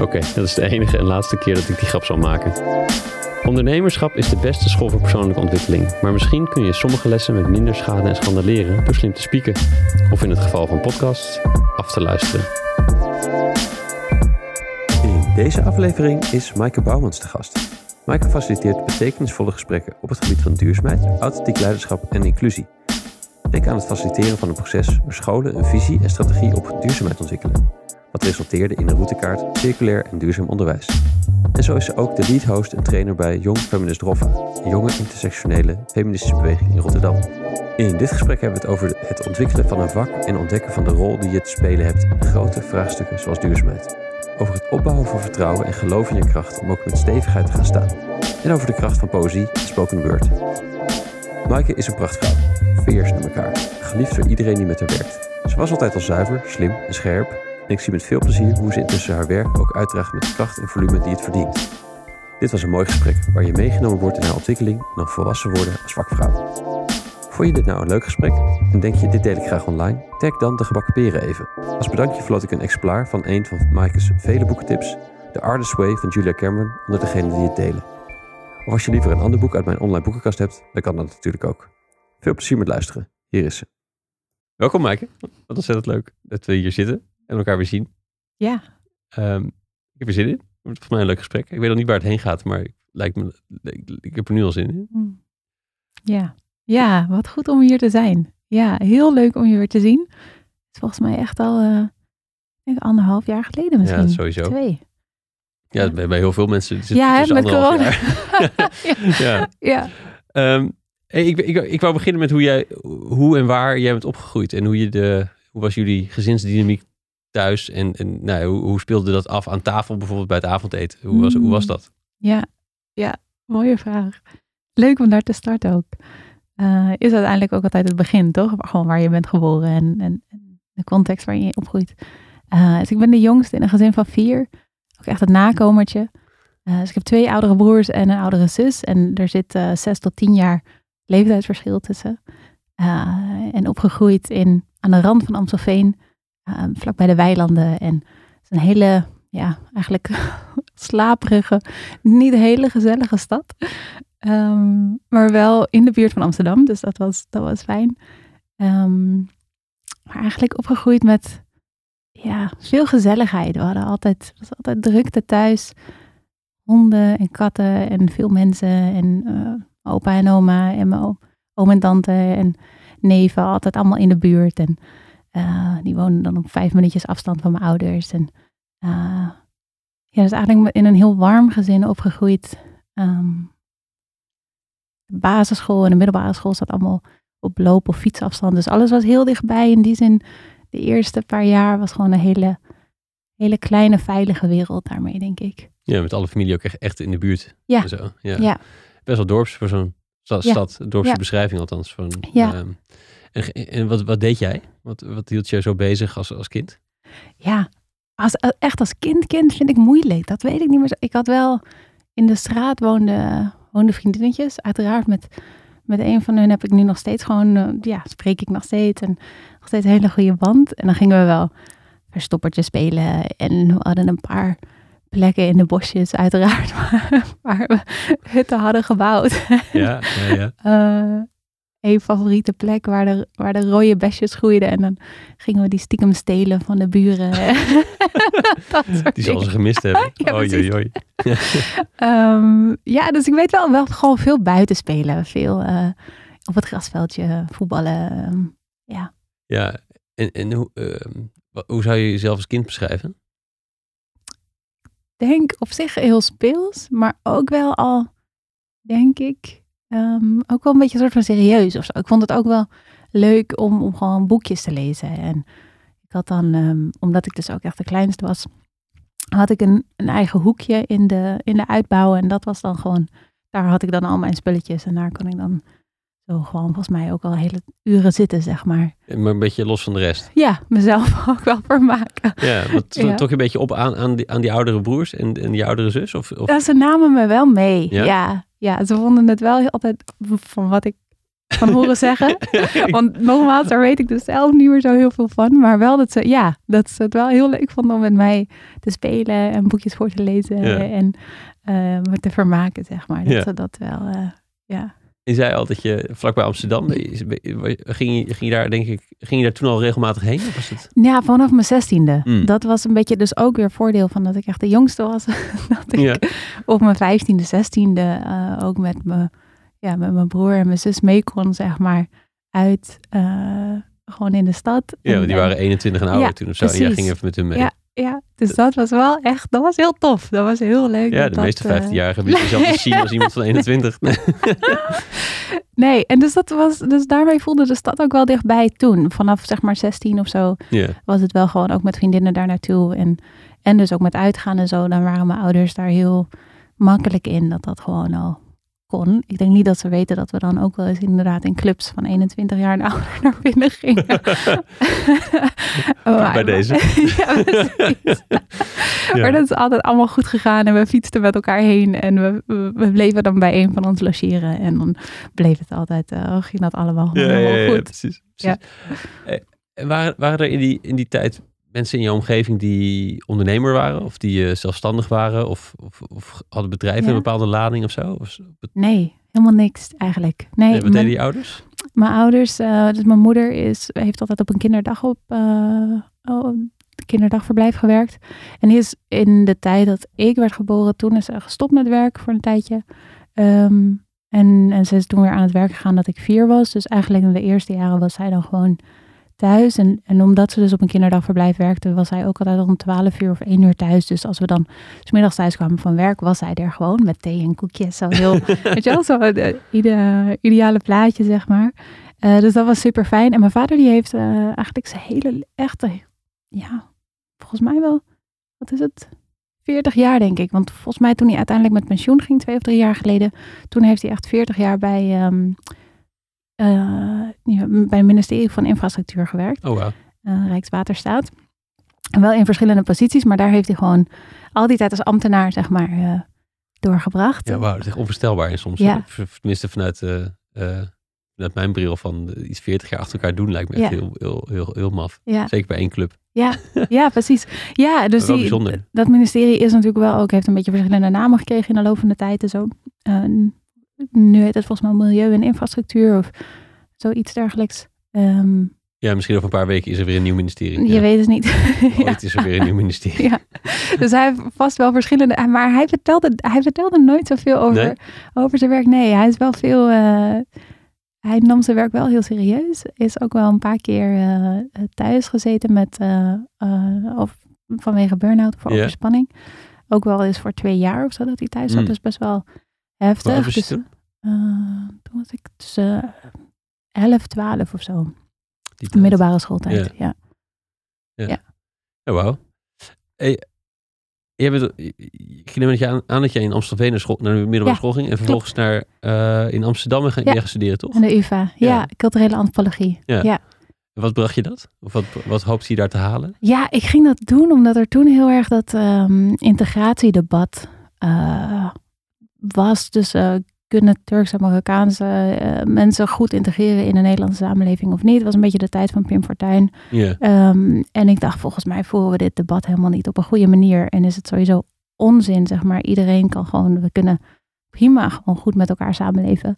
Oké, dat is de enige en laatste keer dat ik die grap zal maken. Ondernemerschap is de beste school voor persoonlijke ontwikkeling, maar misschien kun je sommige lessen met minder schade en schande leren door slim te spieken. Of in het geval van podcasts, af te luisteren. In deze aflevering is Maaike Bouwmans te gast. Maaike faciliteert betekenisvolle gesprekken op het gebied van duurzaamheid, authentiek leiderschap en inclusie. Denk aan het faciliteren van een proces waar scholen een visie en strategie op duurzaamheid ontwikkelen. Wat resulteerde in een routekaart circulair en duurzaam onderwijs. En zo is ze ook de lead host en trainer bij Jong Feminist Roffa, een jonge intersectionele feministische beweging in Rotterdam. In dit gesprek hebben we het over het ontwikkelen van een vak en ontdekken van de rol die je te spelen hebt in grote vraagstukken zoals duurzaamheid. Over het opbouwen van vertrouwen en geloof in je kracht om ook met stevigheid te gaan staan. En over de kracht van poëzie en spoken word. Maaike is een prachtvrouw, veers naar elkaar, geliefd door iedereen die met haar werkt. Ze was altijd al zuiver, slim en scherp en ik zie met veel plezier hoe ze intussen haar werk ook uitdraagt met de kracht en volume die het verdient. Dit was een mooi gesprek waar je meegenomen wordt in haar ontwikkeling en dan volwassen worden als vakvrouw. Vond je dit nou een leuk gesprek en denk je dit deel ik graag online? Tag dan de gebakken peren even. Als bedankje verloot ik een exemplaar van een van Maaike's vele boekentips, The Artist Way van Julia Cameron, onder degenen die het delen. Of als je liever een ander boek uit mijn online boekenkast hebt, dan kan dat natuurlijk ook. Veel plezier met luisteren. Hier is ze. Welkom Maaike. Wat ontzettend leuk dat we hier zitten en elkaar weer zien. Ja. Um, ik heb er zin in. Volgens mij een leuk gesprek. Ik weet nog niet waar het heen gaat, maar lijkt me, ik, ik heb er nu al zin in. Hmm. Ja. ja, wat goed om hier te zijn. Ja, heel leuk om je weer te zien. Het is volgens mij echt al uh, denk anderhalf jaar geleden misschien. Ja, sowieso. Twee. Ja, bij, bij heel veel mensen. Zit ja, dus met corona. ja. ja. Um, ik, ik, ik wou beginnen met hoe, jij, hoe en waar jij bent opgegroeid. En hoe, je de, hoe was jullie gezinsdynamiek thuis? En, en nou, hoe, hoe speelde dat af aan tafel bijvoorbeeld bij het avondeten? Hoe was, hoe was dat? Ja, ja, mooie vraag. Leuk om daar te starten ook. Uh, is uiteindelijk ook altijd het begin, toch? Gewoon waar je bent geboren en, en, en de context waarin je opgroeit. Uh, dus ik ben de jongste in een gezin van vier. Ook echt het nakomertje. Uh, dus ik heb twee oudere broers en een oudere zus. En er zit zes tot tien jaar leeftijdsverschil tussen. en opgegroeid in, aan de rand van Amstelveen. Vlak vlakbij de weilanden. En het is een hele, ja, eigenlijk slaperige, niet hele gezellige stad. Um, maar wel in de buurt van Amsterdam, dus dat was, dat was fijn. Um, maar eigenlijk opgegroeid met ja, veel gezelligheid. We hadden altijd, was altijd drukte thuis. Honden en katten en veel mensen. En uh, opa en oma en mijn oom en tante en neven. Altijd allemaal in de buurt. En uh, die woonden dan op vijf minuutjes afstand van mijn ouders. En uh, ja, dus eigenlijk in een heel warm gezin opgegroeid. Um, de basisschool en de middelbare school staat allemaal op loop- of fietsafstand. Dus alles was heel dichtbij. In die zin, de eerste paar jaar was gewoon een hele, hele kleine, veilige wereld daarmee, denk ik. Ja, met alle familie ook echt, echt in de buurt. Ja. En zo. ja. ja. Best wel dorps voor zo'n stad, Ja. dorpse Ja. beschrijving althans. Van, Ja. ehm, en en wat, wat deed jij? Wat, wat hield je zo bezig als, als kind? Ja, als, echt als kind, kind vind ik moeilijk. Dat weet ik niet meer. Ik had wel in de straat woonde, woonde vriendinnetjes. Uiteraard met, met een van hen heb ik nu nog steeds gewoon, eh, ja, spreek ik nog steeds. En nog steeds een hele goede band. En dan gingen we wel verstoppertje spelen. En we hadden een paar plekken in de bosjes, uiteraard, waar, waar we hutten hadden gebouwd. Ja, ja, ja. Eh, een favoriete plek waar de, waar de rode besjes groeiden. En dan gingen we die stiekem stelen van de buren. Die zal ze gemist hebben. Ja, oei. Ehm, ja, dus ik weet wel, wel gewoon veel buiten spelen. Veel eh, op het grasveldje voetballen. ehm, ja. Ja, en, en hoe, ehm, hoe zou je jezelf als kind beschrijven? Denk op zich heel speels, maar ook wel al, denk ik, ehm, ook wel een beetje een soort van serieus of zo. Ik vond het ook wel leuk om, om gewoon boekjes te lezen. En ik had dan, ehm, omdat ik dus ook echt de kleinste was, had ik een, een eigen hoekje in de, in de uitbouw. En dat was dan gewoon, daar had ik dan al mijn spulletjes. En daar kon ik dan zo gewoon volgens mij ook al hele uren zitten, zeg maar. Maar een beetje los van de rest. Ja, mezelf ook wel vermaken. Ja, want Ja. toch een beetje op aan, aan, die, aan die oudere broers en, en die oudere zus? Of, of... Ja, ze namen me wel mee. Ja? Ja? ja, ze vonden het wel altijd van wat ik van horen zeggen. Want nogmaals, daar weet ik dus zelf niet meer zo heel veel van. Maar wel dat ze, ja, dat ze het wel heel leuk vonden om met mij te spelen en boekjes voor te lezen Ja. en eh, me te vermaken, zeg maar. Dat ze dat wel, eh, ja. Je zei al dat je vlakbij Amsterdam, ging je, ging je daar denk ik, ging je daar toen al regelmatig heen? Of was het? Ja, vanaf mijn zestiende. Mm. Dat was een beetje dus ook weer voordeel van dat ik echt de jongste was. dat ik Ja. op mijn vijftiende, zestiende uh, ook met, me, ja, met mijn broer en mijn zus mee kon, zeg maar, uit uh, gewoon in de stad. Ja, en, die waren 21 en ouder ja, toen of zo. En jij ging even met hun mee. Ja, ja, dus dat was wel echt, dat was heel tof. Dat was heel leuk. Ja, de dat, meeste eh, 15-jarigen hebben jezelf te zien als iemand van 21. Nee. Nee, en dus dat was, dus daarmee voelde de stad ook wel dichtbij toen. Vanaf zeg maar 16 of zo was het wel gewoon ook met vriendinnen daar naartoe. En, en dus ook met uitgaan en zo. Dan waren mijn ouders daar heel makkelijk in dat dat gewoon al kon. Ik denk niet dat ze weten dat we dan ook wel eens inderdaad in clubs van 21 jaar en ouder naar binnen gingen. Maar- Bij deze. ja, precies. Ja. Maar dat is altijd allemaal goed gegaan en we fietsten met elkaar heen en we, we, bleven dan bij een van ons logeren en dan bleef het altijd, eh, ging dat allemaal Ja, helemaal ja, goed. precies. Ja. precies. Eh, en waren, waren er in die, in die tijd mensen in je omgeving die ondernemer waren? Of die eh, zelfstandig waren? Of, of, of hadden bedrijven Ja. een bepaalde lading of zo? Of, Nee, helemaal niks eigenlijk. Nee, wat mijn, deden je ouders? mijn ouders, eh, dus mijn moeder is, heeft altijd op een kinderdag op eh, oh, kinderdagverblijf gewerkt. En die is in de tijd dat ik werd geboren, toen is ze gestopt met werk voor een tijdje. Ehm, en, en ze is toen weer aan het werk gegaan dat ik vier was. Dus eigenlijk in de eerste jaren was zij dan gewoon thuis. En, en omdat ze dus op een kinderdagverblijf werkte, was zij ook altijd om 12 uur of 1 uur thuis. Dus als we dan 's middags thuis kwamen van werk, was zij er gewoon met thee en koekjes. Zo heel, weet je wel, zo de ide- ideale plaatje, zeg maar. Eh, dus dat was super fijn. En mijn vader die heeft eh, eigenlijk zijn hele, echte, ja, volgens mij wel, wat is het? 40 jaar denk ik. Want volgens mij toen hij uiteindelijk met pensioen ging, twee of drie jaar geleden, toen heeft hij echt 40 jaar bij, ehm, eh, ja, bij het ministerie van Infrastructuur gewerkt Oh, wauw. eh, Rijkswaterstaat. En wel in verschillende posities, maar daar heeft hij gewoon al die tijd als ambtenaar, zeg maar, eh, doorgebracht. Ja, wauw. Dat is echt onvoorstelbaar en soms. Ja. Tenminste, vanuit, eh, eh, vanuit mijn bril van eh, iets 40 jaar achter elkaar doen lijkt me echt Ja. heel, heel, heel, heel maf. Ja, Zeker bij één club. ja precies. Ja, dus die, dat ministerie is natuurlijk wel ook, heeft een beetje verschillende namen gekregen in de loop van de tijd en zo. Eh, nu heet het volgens mij Milieu en Infrastructuur of zoiets dergelijks. Ehm, Ja, misschien over een paar weken is er weer een nieuw ministerie. Je Ja. weet het niet. ja. Ooit is er weer een nieuw ministerie. Ja. Dus hij heeft vast wel verschillende. Maar hij vertelde, hij vertelde nooit zoveel over, Nee? over zijn werk. Nee, hij is wel veel. eh, hij nam zijn werk wel heel serieus. Is ook wel een paar keer eh, thuis gezeten met. eh, of vanwege burn-out of Ja. overspanning. Ook wel eens voor twee jaar of zo dat hij thuis zat. Mm. Dus best wel heftig. je Dus, toen? eh, toen was ik tussen 11, 12 of zo. Die. Middelbare schooltijd. Ja. Ja, wauw. Hey, jij bent, ik neem het je aan, aan dat jij in Amstelveen naar, school, naar de middelbare Ja, school ging. En vervolgens naar, eh, in Amsterdam gaan, Ja. studeren, toch? En de UvA. Ja, Ja. culturele antropologie. Ja. ja. En Wat bracht je dat? Of wat, wat hoopte je daar te halen? Ja, ik ging dat doen omdat er toen heel erg dat ehm, integratiedebat eh, was. Dus eh, kunnen Turks en Marokkaanse eh, mensen goed integreren in de Nederlandse samenleving of niet? Het was een beetje de tijd van Pim Fortuyn. Ehm, en ik dacht, volgens mij voeren we dit debat helemaal niet op een goede manier. En is het sowieso onzin, zeg maar. Iedereen kan gewoon, we kunnen prima gewoon goed met elkaar samenleven.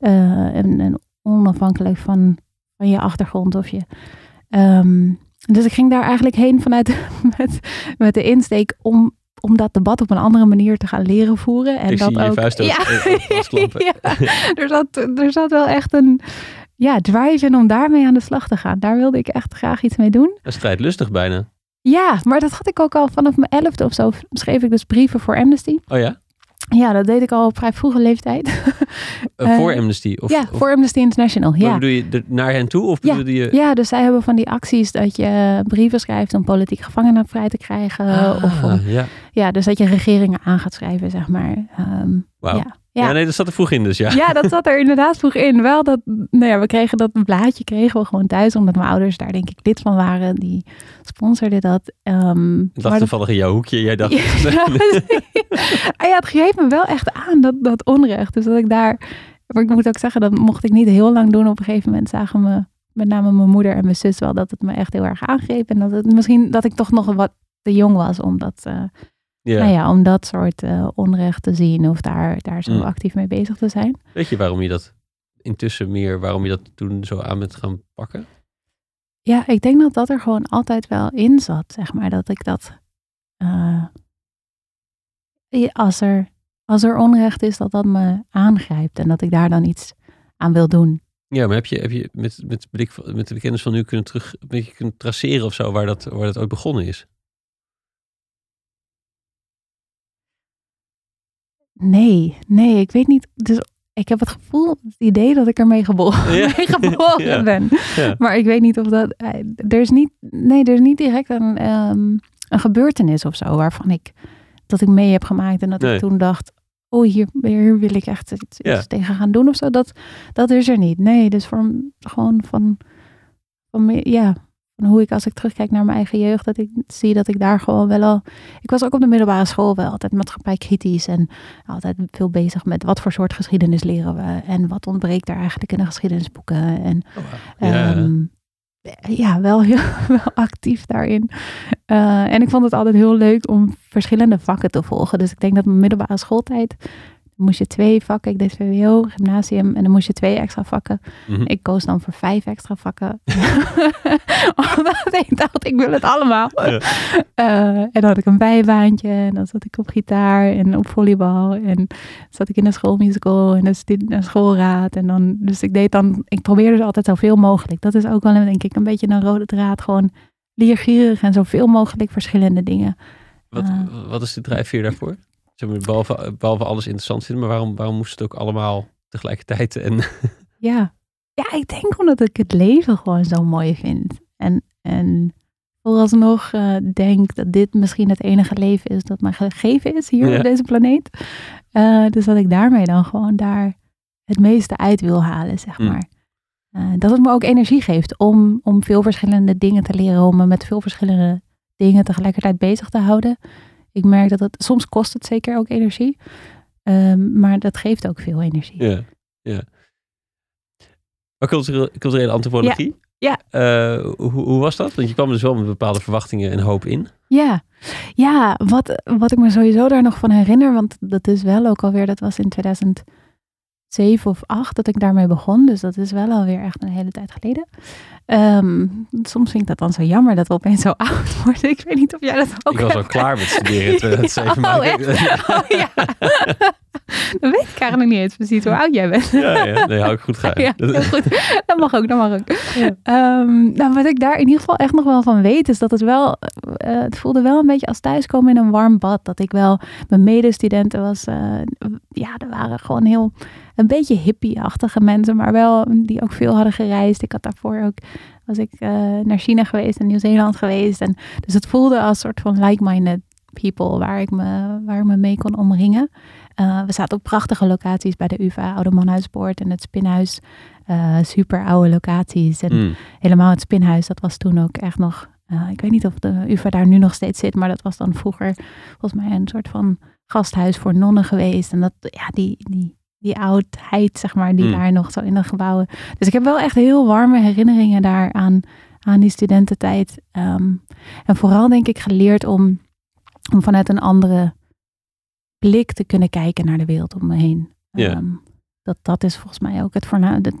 Eh, en, en onafhankelijk van, van je achtergrond of je. Ehm, dus ik ging daar eigenlijk heen vanuit met, met de insteek om, om dat debat op een andere manier te gaan leren voeren. En Ik dat zie ook, vuist ja, ja, er, zat, er zat wel echt een ja, drive in om daarmee aan de slag te gaan. Daar wilde ik echt graag iets mee doen. Is strijdlustig bijna. Ja, maar dat had ik ook al vanaf mijn elfde of zo. Schreef ik dus brieven voor Amnesty. Oh ja? Ja, dat deed ik al op vrij vroege leeftijd. Uh, voor Uh, Amnesty? Of, ja, of, voor Amnesty International. Ja. bedoel je naar hen toe? Of Ja, je... ja, dus zij hebben van die acties dat je brieven schrijft om politieke gevangenen vrij te krijgen. Ah, of om, ja. ja, dus dat je regeringen aan gaat schrijven, zeg maar. Ehm, Wauw. ja. Ja. Ja. nee, dat zat er vroeg in dus, ja. Ja, dat zat er inderdaad vroeg in. Wel dat, nou ja, we kregen dat blaadje kregen we gewoon thuis, omdat mijn ouders daar denk ik lid van waren. Die sponsorden dat. Ehm, Ik dat- toevallig in jouw hoekje. Jij dacht... ja, Ah ja, het greep me wel echt aan, dat, dat onrecht. Dus dat ik daar, maar ik moet ook zeggen, dat mocht ik niet heel lang doen. Op een gegeven moment zagen me, met name mijn moeder en mijn zus wel, dat het me echt heel erg aangreep. En dat het misschien, dat ik toch nog wat te jong was om dat, eh, ja. nou ja, om dat soort eh, onrecht te zien of daar, daar zo Mm. actief mee bezig te zijn. Weet je waarom je dat intussen meer, waarom je dat toen zo aan bent gaan pakken? Ja, ik denk dat dat er gewoon altijd wel in zat, zeg maar. Dat ik dat, eh, als, er, als er onrecht is, dat dat me aangrijpt. En dat ik daar dan iets aan wil doen. Ja, maar heb je, heb je met, met, blik, met de kennis van nu kunnen terug, een beetje kunnen traceren of zo, waar dat, waar dat ooit begonnen is? Nee, nee, ik weet niet. Dus ik heb het gevoel, het idee dat ik ermee geboren, Ja. mee geboren Ja. ben. Ja. Maar ik weet niet of dat. eh, Er is niet, nee, er is niet direct een, ehm, een gebeurtenis of zo waarvan ik dat ik mee heb gemaakt en dat Nee. ik toen dacht. Oh, hier, hier wil ik echt iets, tegen gaan doen of zo. Dat, dat is er niet. Nee, dus voor, gewoon van, van ja, hoe ik als ik terugkijk naar mijn eigen jeugd, dat ik zie dat ik daar gewoon wel al. Ik was ook op de middelbare school wel altijd maatschappij kritisch en altijd veel bezig met wat voor soort geschiedenis leren we en wat ontbreekt daar eigenlijk in de geschiedenisboeken. En Ja. Ehm, ja, wel heel wel actief daarin. Eh, en ik vond het altijd heel leuk om verschillende vakken te volgen. Dus ik denk dat mijn middelbare schooltijd moest je twee vakken. Ik deed VWO, gymnasium en dan moest je twee extra vakken. Mhm. Ik koos dan voor vijf extra vakken. Omdat ik dacht, ik wil het allemaal. Ja. Eh, en dan had ik een bijbaantje en dan zat ik op gitaar en op volleybal. En zat ik in een schoolmusical en een, schoolraad. En dan, dus ik deed dan, ik probeerde dus altijd zoveel mogelijk. Dat is ook wel denk ik een beetje een rode draad. Gewoon leergierig en zoveel mogelijk verschillende dingen. Wat, Ah. wat is de drijfveer daarvoor? Zeg maar, behalve, behalve alles interessant vinden, maar waarom, waarom moest het ook allemaal tegelijkertijd? En, Ja. ja, ik denk omdat ik het leven gewoon zo mooi vind. En, en vooralsnog eh denk dat dit misschien het enige leven is dat mij gegeven is hier Ja. op deze planeet. Eh, dus dat ik daarmee dan gewoon daar het meeste uit wil halen, zeg Mm. maar. Eh, dat het me ook energie geeft om, om veel verschillende dingen te leren, om me met veel verschillende dingen tegelijkertijd bezig te houden. Ik merk dat het, soms kost het zeker ook energie, ehm, maar dat geeft ook veel energie. ja, ja. Maar culturele, culturele antropologie? Ja. Eh, hoe, hoe was dat? Want je kwam dus wel met bepaalde verwachtingen en hoop in. Ja, ja wat, wat ik me sowieso daar nog van herinner, want dat is wel ook alweer, dat was in 2007 of 8 dat ik daarmee begon. Dus dat is wel alweer echt een hele tijd geleden. Ehm, soms vind ik dat dan zo jammer dat we opeens zo oud worden. Ik weet niet of jij dat ook ik was al klaar met studeren in 2007. Ja, oh? Oh, ja. Dan weet ik eigenlijk niet eens precies hoe oud jij bent. ja, ja, nee, hou ik goed geheim. Ja, heel goed. Dat mag ook, dat mag ook. Ehm, nou, wat ik daar in ieder geval echt nog wel van weet, is dat het wel, eh, het voelde wel een beetje als thuiskomen in een warm bad. Dat ik wel, mijn medestudenten was, eh, ja, er waren gewoon heel, een beetje hippie-achtige mensen, maar wel die ook veel hadden gereisd. Ik had daarvoor ook, was ik eh, naar China geweest en Nieuw-Zeeland geweest. En, dus het voelde als soort van like-minded people waar ik me, waar ik me mee kon omringen. Eh, we zaten op prachtige locaties bij de UvA, Oude Manhuispoort en het Spinhuis. Eh, super oude locaties. En Mm. helemaal het Spinhuis, dat was toen ook echt nog... ik weet niet of de UvA daar nu nog steeds zit, maar dat was dan vroeger volgens mij een soort van gasthuis voor nonnen geweest. En dat, ja, die, die, die oudheid, zeg maar, die Mm. daar nog zo in de gebouwen. Dus ik heb wel echt heel warme herinneringen daar aan, aan die studententijd. Ehm, en vooral denk ik geleerd om, om vanuit een andere blik te kunnen kijken naar de wereld om me heen. Ja. Ehm, dat, dat is volgens mij ook het voornaam. Dat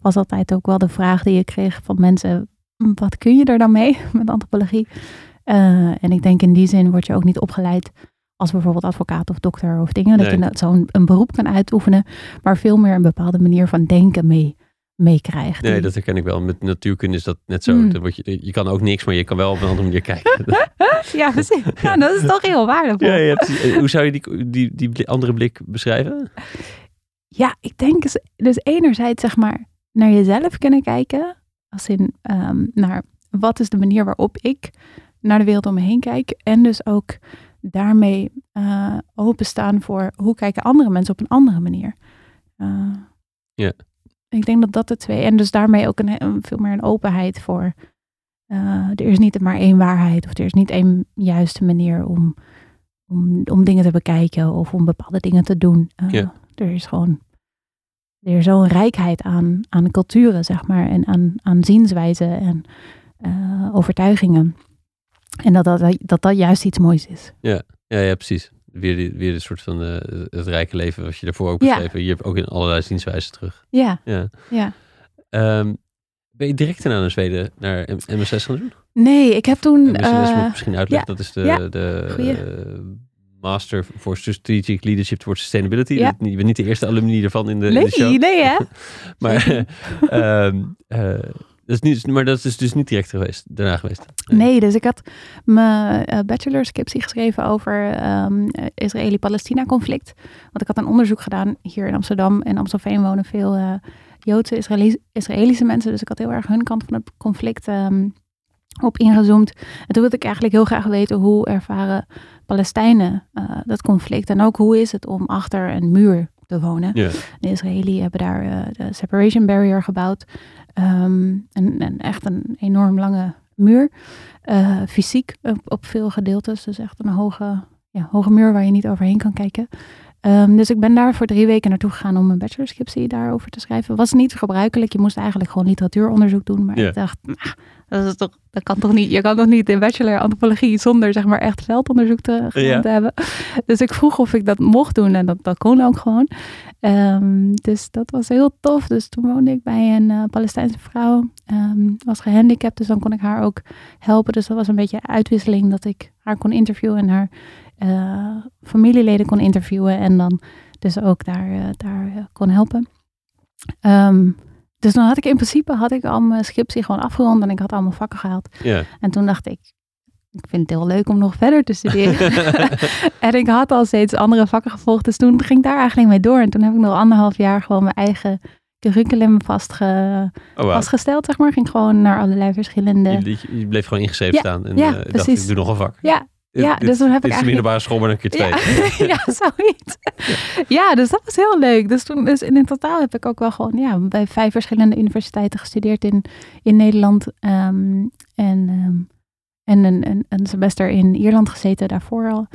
was altijd ook wel de vraag die je kreeg van mensen. "Hm, Wat kun je er dan mee met antropologie? Eh, en ik denk in die zin word je ook niet opgeleid als bijvoorbeeld advocaat of dokter of dingen. Dat je zo'n een beroep kan uitoefenen, maar veel meer een bepaalde manier van denken mee meekrijgt. Nee, dat herken ik wel. Met natuurkunde is dat net zo. Mm. Dan word je, je kan ook niks, maar je kan wel op een andere manier kijken. Ja, precies. Ja, dat is toch heel waardevol. ja. Eh, Hoe zou je die, die, die andere blik beschrijven? Ja, ik denk dus, dus enerzijds zeg maar naar jezelf kunnen kijken. Als in ehm, naar wat is de manier waarop ik naar de wereld om me heen kijk. En dus ook daarmee eh, openstaan voor hoe kijken andere mensen op een andere manier. Eh, Ja. Ik denk dat dat de twee. En dus daarmee ook een, een- veel meer een openheid voor. eh, er is niet maar één waarheid. Of er is niet één juiste manier om, om, om dingen te bekijken. Of om bepaalde dingen te doen. Ja. Er is gewoon er is zo'n rijkheid aan, aan culturen, zeg maar, en aan, aan zienswijzen en overtuigingen. En dat dat, dat dat juist iets moois is. Ja, ja precies. Weer, die, weer een soort van eh, het rijke leven wat je daarvoor ook Ja. beschreven. Je hebt ook in allerlei zienswijzen terug. Ja, Ja. ja. Ehm, ben je direct naar Zweden, naar MSS gaan doen? Nee, ik heb toen... MSS moet eh, ik misschien uitleggen. ja, Dat is de, ja, de Master for Strategic Leadership towards Sustainability. Ja. Je bent niet de eerste alumni ervan in de, in de show. nee, nee hè? Maar, ehm, eh, dat is niet, maar dat is dus niet direct geweest, daarna geweest. Nee, dus ik had mijn eh, bachelorscriptie geschreven over ehm Israëli-Palestina conflict. Want ik had een onderzoek gedaan hier in Amsterdam. In Amstelveen wonen veel eh, Joodse Israëli- Israëlische mensen. Dus ik had heel erg hun kant van het conflict ehm, op ingezoomd. En toen wilde ik eigenlijk heel graag weten hoe ervaren Palestijnen eh, dat conflict. En ook hoe is het om achter een muur te wonen. De Israëli hebben daar eh, de separation barrier gebouwd. Ehm, en, en echt een enorm lange muur. Eh, fysiek op, op veel gedeeltes. Dus echt een hoge, ja, hoge muur waar je niet overheen kan kijken. Ehm, dus ik ben daar voor drie weken naartoe gegaan om een bachelorscriptie daarover te schrijven. Was niet gebruikelijk. Je moest eigenlijk gewoon literatuuronderzoek doen. Maar ik dacht, nou, dat, is toch, dat kan toch niet. Je kan toch niet in bachelor antropologie zonder zeg maar echt veldonderzoek te, Ja. te hebben. Dus ik vroeg of ik dat mocht doen en dat, dat kon ook gewoon. Ehm, dus dat was heel tof. Dus toen woonde ik bij een eh, Palestijnse vrouw. Ehm, was gehandicapt, dus dan kon ik haar ook helpen. Dus dat was een beetje uitwisseling dat ik haar kon interviewen en haar eh, familieleden kon interviewen. En dan dus ook daar, eh, daar eh, kon helpen. Ehm, dus dan had ik in principe had ik al mijn scriptie gewoon afgerond en ik had al mijn vakken gehaald. Ja. En toen dacht ik, ik vind het heel leuk om nog verder te studeren. en ik had al steeds andere vakken gevolgd. Dus toen ging ik daar eigenlijk mee door. En toen heb ik nog anderhalf jaar gewoon mijn eigen curriculum vastge, Oh, wow. vastgesteld, zeg maar. Ging gewoon naar allerlei verschillende... Je, bleef gewoon ingeschreven Ja, staan en ja, dacht, ik doe nog een vak. Ja, ja, dit- dus toen heb dit ik eigenlijk... middelbare school, maar dan keer twee. Ja, ja, zoiets. Ja, dus dat was heel leuk. Dus, toen, dus in totaal heb ik ook wel gewoon ja, bij vijf verschillende universiteiten gestudeerd in, in Nederland. ehm, en ehm, en een, een, een semester in Ierland gezeten daarvoor al.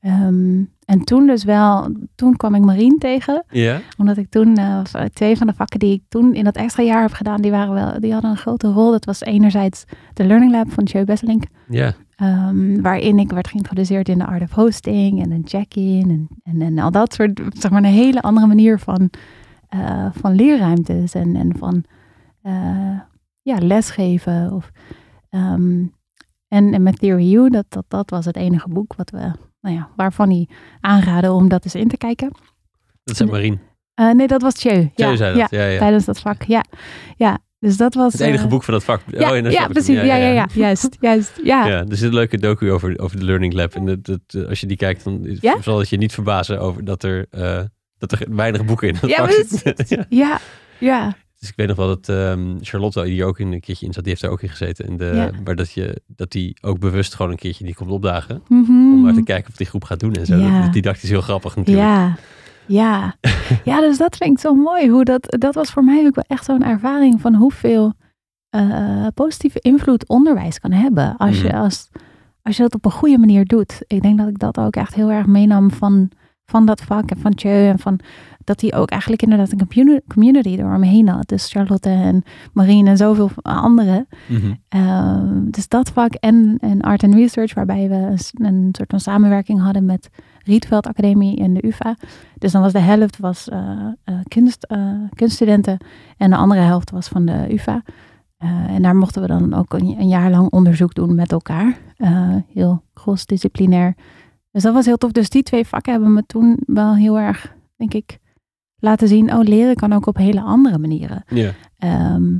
Ehm, en toen dus wel, toen kwam ik Marien tegen. Ja? Omdat ik toen, eh, twee van de vakken die ik toen in dat extra jaar heb gedaan, die, waren wel, die hadden een grote rol. Dat was enerzijds de Learning Lab van Joe Besselink. Ja. Ehm, waarin ik werd geïntroduceerd in de art of hosting en een check-in en, en, en al dat soort, zeg maar een hele andere manier van, eh, van leerruimtes en, en van eh, ja, lesgeven. Of, ehm, en, en met Theory U, dat, dat, dat was het enige boek wat we, nou ja, waarvan hij aanraden om dat eens in te kijken. Dat is Marien. Eh, nee, dat was. Jij Ja, zei ja, dat. Ja, ja. tijdens dat vak. Ja, ja. Dus dat was... Het enige eh, boek van dat vak. Ja, oh, ja hem. precies. Ja, ja, ja, Juist, juist. Ja, Ja, er zit een leuke docu over, over de Learning Lab. En dat, dat, eh, als je die kijkt, dan is- Ja? zal het je niet verbazen over dat er, eh, dat er weinig boeken in dat Ja, vak zitten. ja. ja, ja. Dus ik weet nog wel dat ehm, Charlotte, die ook in een keertje in zat, die heeft daar ook in gezeten. En de, Ja. Maar dat, je, dat die ook bewust gewoon een keertje niet komt opdagen. Mhm. Om maar te kijken of die groep gaat doen en zo. Ja. Dat is didactisch heel grappig natuurlijk. Ja, ja. ja, dus dat vind ik zo mooi. Hoe dat, dat was voor mij ook wel echt zo'n ervaring van hoeveel eh, positieve invloed onderwijs kan hebben. Als, je, Mhm. als, als je dat op een goede manier doet. Ik denk dat ik dat ook echt heel erg meenam van, van dat vak en van Tjeu. En van dat hij ook eigenlijk inderdaad een community, door hem heen had. Dus Charlotte en Marine en zoveel anderen. Mhm. Ehm, dus dat vak en, en Art and Research, waarbij we een, soort van samenwerking hadden met Rietveld Academie en de UvA. Dus dan was de helft was, eh, kunst, eh, kunststudenten en de andere helft was van de UvA. En daar mochten we dan ook een, een jaar lang onderzoek doen met elkaar. Heel crossdisciplinair. Dus dat was heel tof. Dus die twee vakken hebben me toen wel heel erg, denk ik, laten zien, oh, leren kan ook op hele andere manieren. Ja. Ehm,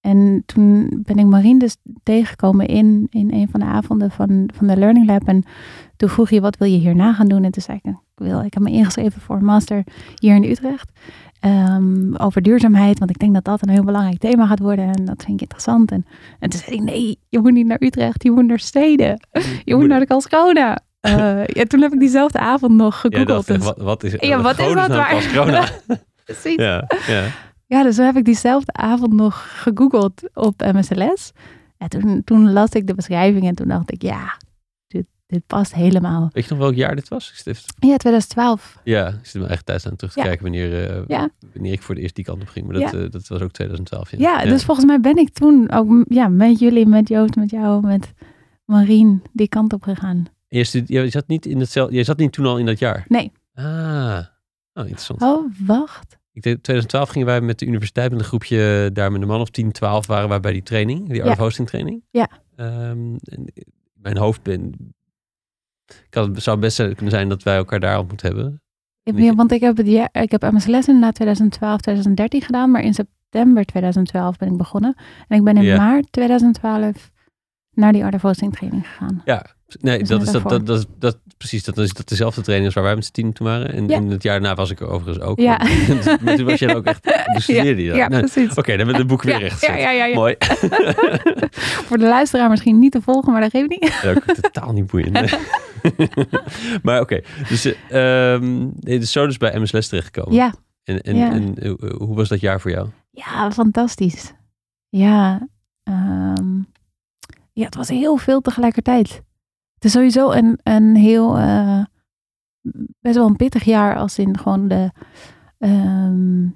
en toen ben ik Marien dus tegengekomen in, in een van de avonden van, van de Learning Lab. En toen vroeg je, wat wil je hierna gaan doen? En toen zei ik, ik, wil, ik heb me ingeschreven voor een master hier in Utrecht. ehm, over duurzaamheid, want ik denk dat dat een heel belangrijk thema gaat worden. En dat vind ik interessant. En, en toen zei ik, nee, je moet niet naar Utrecht, je moet naar steden. Je moet naar de Karlskrona. Eh ja, toen heb ik diezelfde avond nog Ja, gegoogeld. dacht, dus- wat, wat is, Ja, wat is dat godesnaam waar? corona? Precies. ja, ja. Ja, dus toen heb ik diezelfde avond nog gegoogeld op MSLS. En toen, toen las ik de beschrijving en toen dacht ik, ja, dit, dit past helemaal. Weet je nog welk jaar dit was? Even- Ja, 2012. Ja, ik zit mijn eigen tijd aan terug te Ja. kijken wanneer, eh, Ja. wanneer ik voor de eerst die kant op ging. Maar dat, Ja. eh, dat was ook 2012. Ja, Ja, dus volgens mij ben ik toen ook ja, met jullie, met Joost, met jou, met Marien die kant op gegaan. Je, stud- je, zat niet in hetzelfde, je zat niet toen al in dat jaar? Nee. Ah, oh, interessant. Oh, wacht. Ik denk, 2012 gingen wij met de universiteit met een groepje daar met een man of 10, 12 waren wij bij die training, die Ja. Hosting training. Ja. Ehm, mijn hoofd ben, ik had, het zou best kunnen zijn dat wij elkaar daar ontmoet hebben. Ik, want ik heb, het, ik heb inderdaad 2012, 2013 gedaan, maar in september 2012 ben ik begonnen. En ik ben in Ja. maart 2012 naar die Art Hosting training gegaan. Ja, nee, Dus dat is dat, dat, dat, is- dat, precies, dat is dat dezelfde training als waar wij met z'n tien toen waren. En Ja. het jaar daarna was ik er overigens ook. Ja. maar toen was jij ook echt, je dat. Ja, Nee, precies. Oké, dan hebben we het boek weer recht ja, ja, ja, ja. Mooi. Voor de luisteraar misschien niet te volgen, maar dat geeft niet. Ja, ook totaal niet boeiend. maar oké, dus, eh, ehm, dus zo dus bij MS Les terechtgekomen. Ja, En, en eh, hoe was dat jaar voor jou? ja fantastisch. Ja, ehm, ja, het was heel veel tegelijkertijd. Het is sowieso een, een heel, eh, best wel een pittig jaar als in gewoon de, ehm,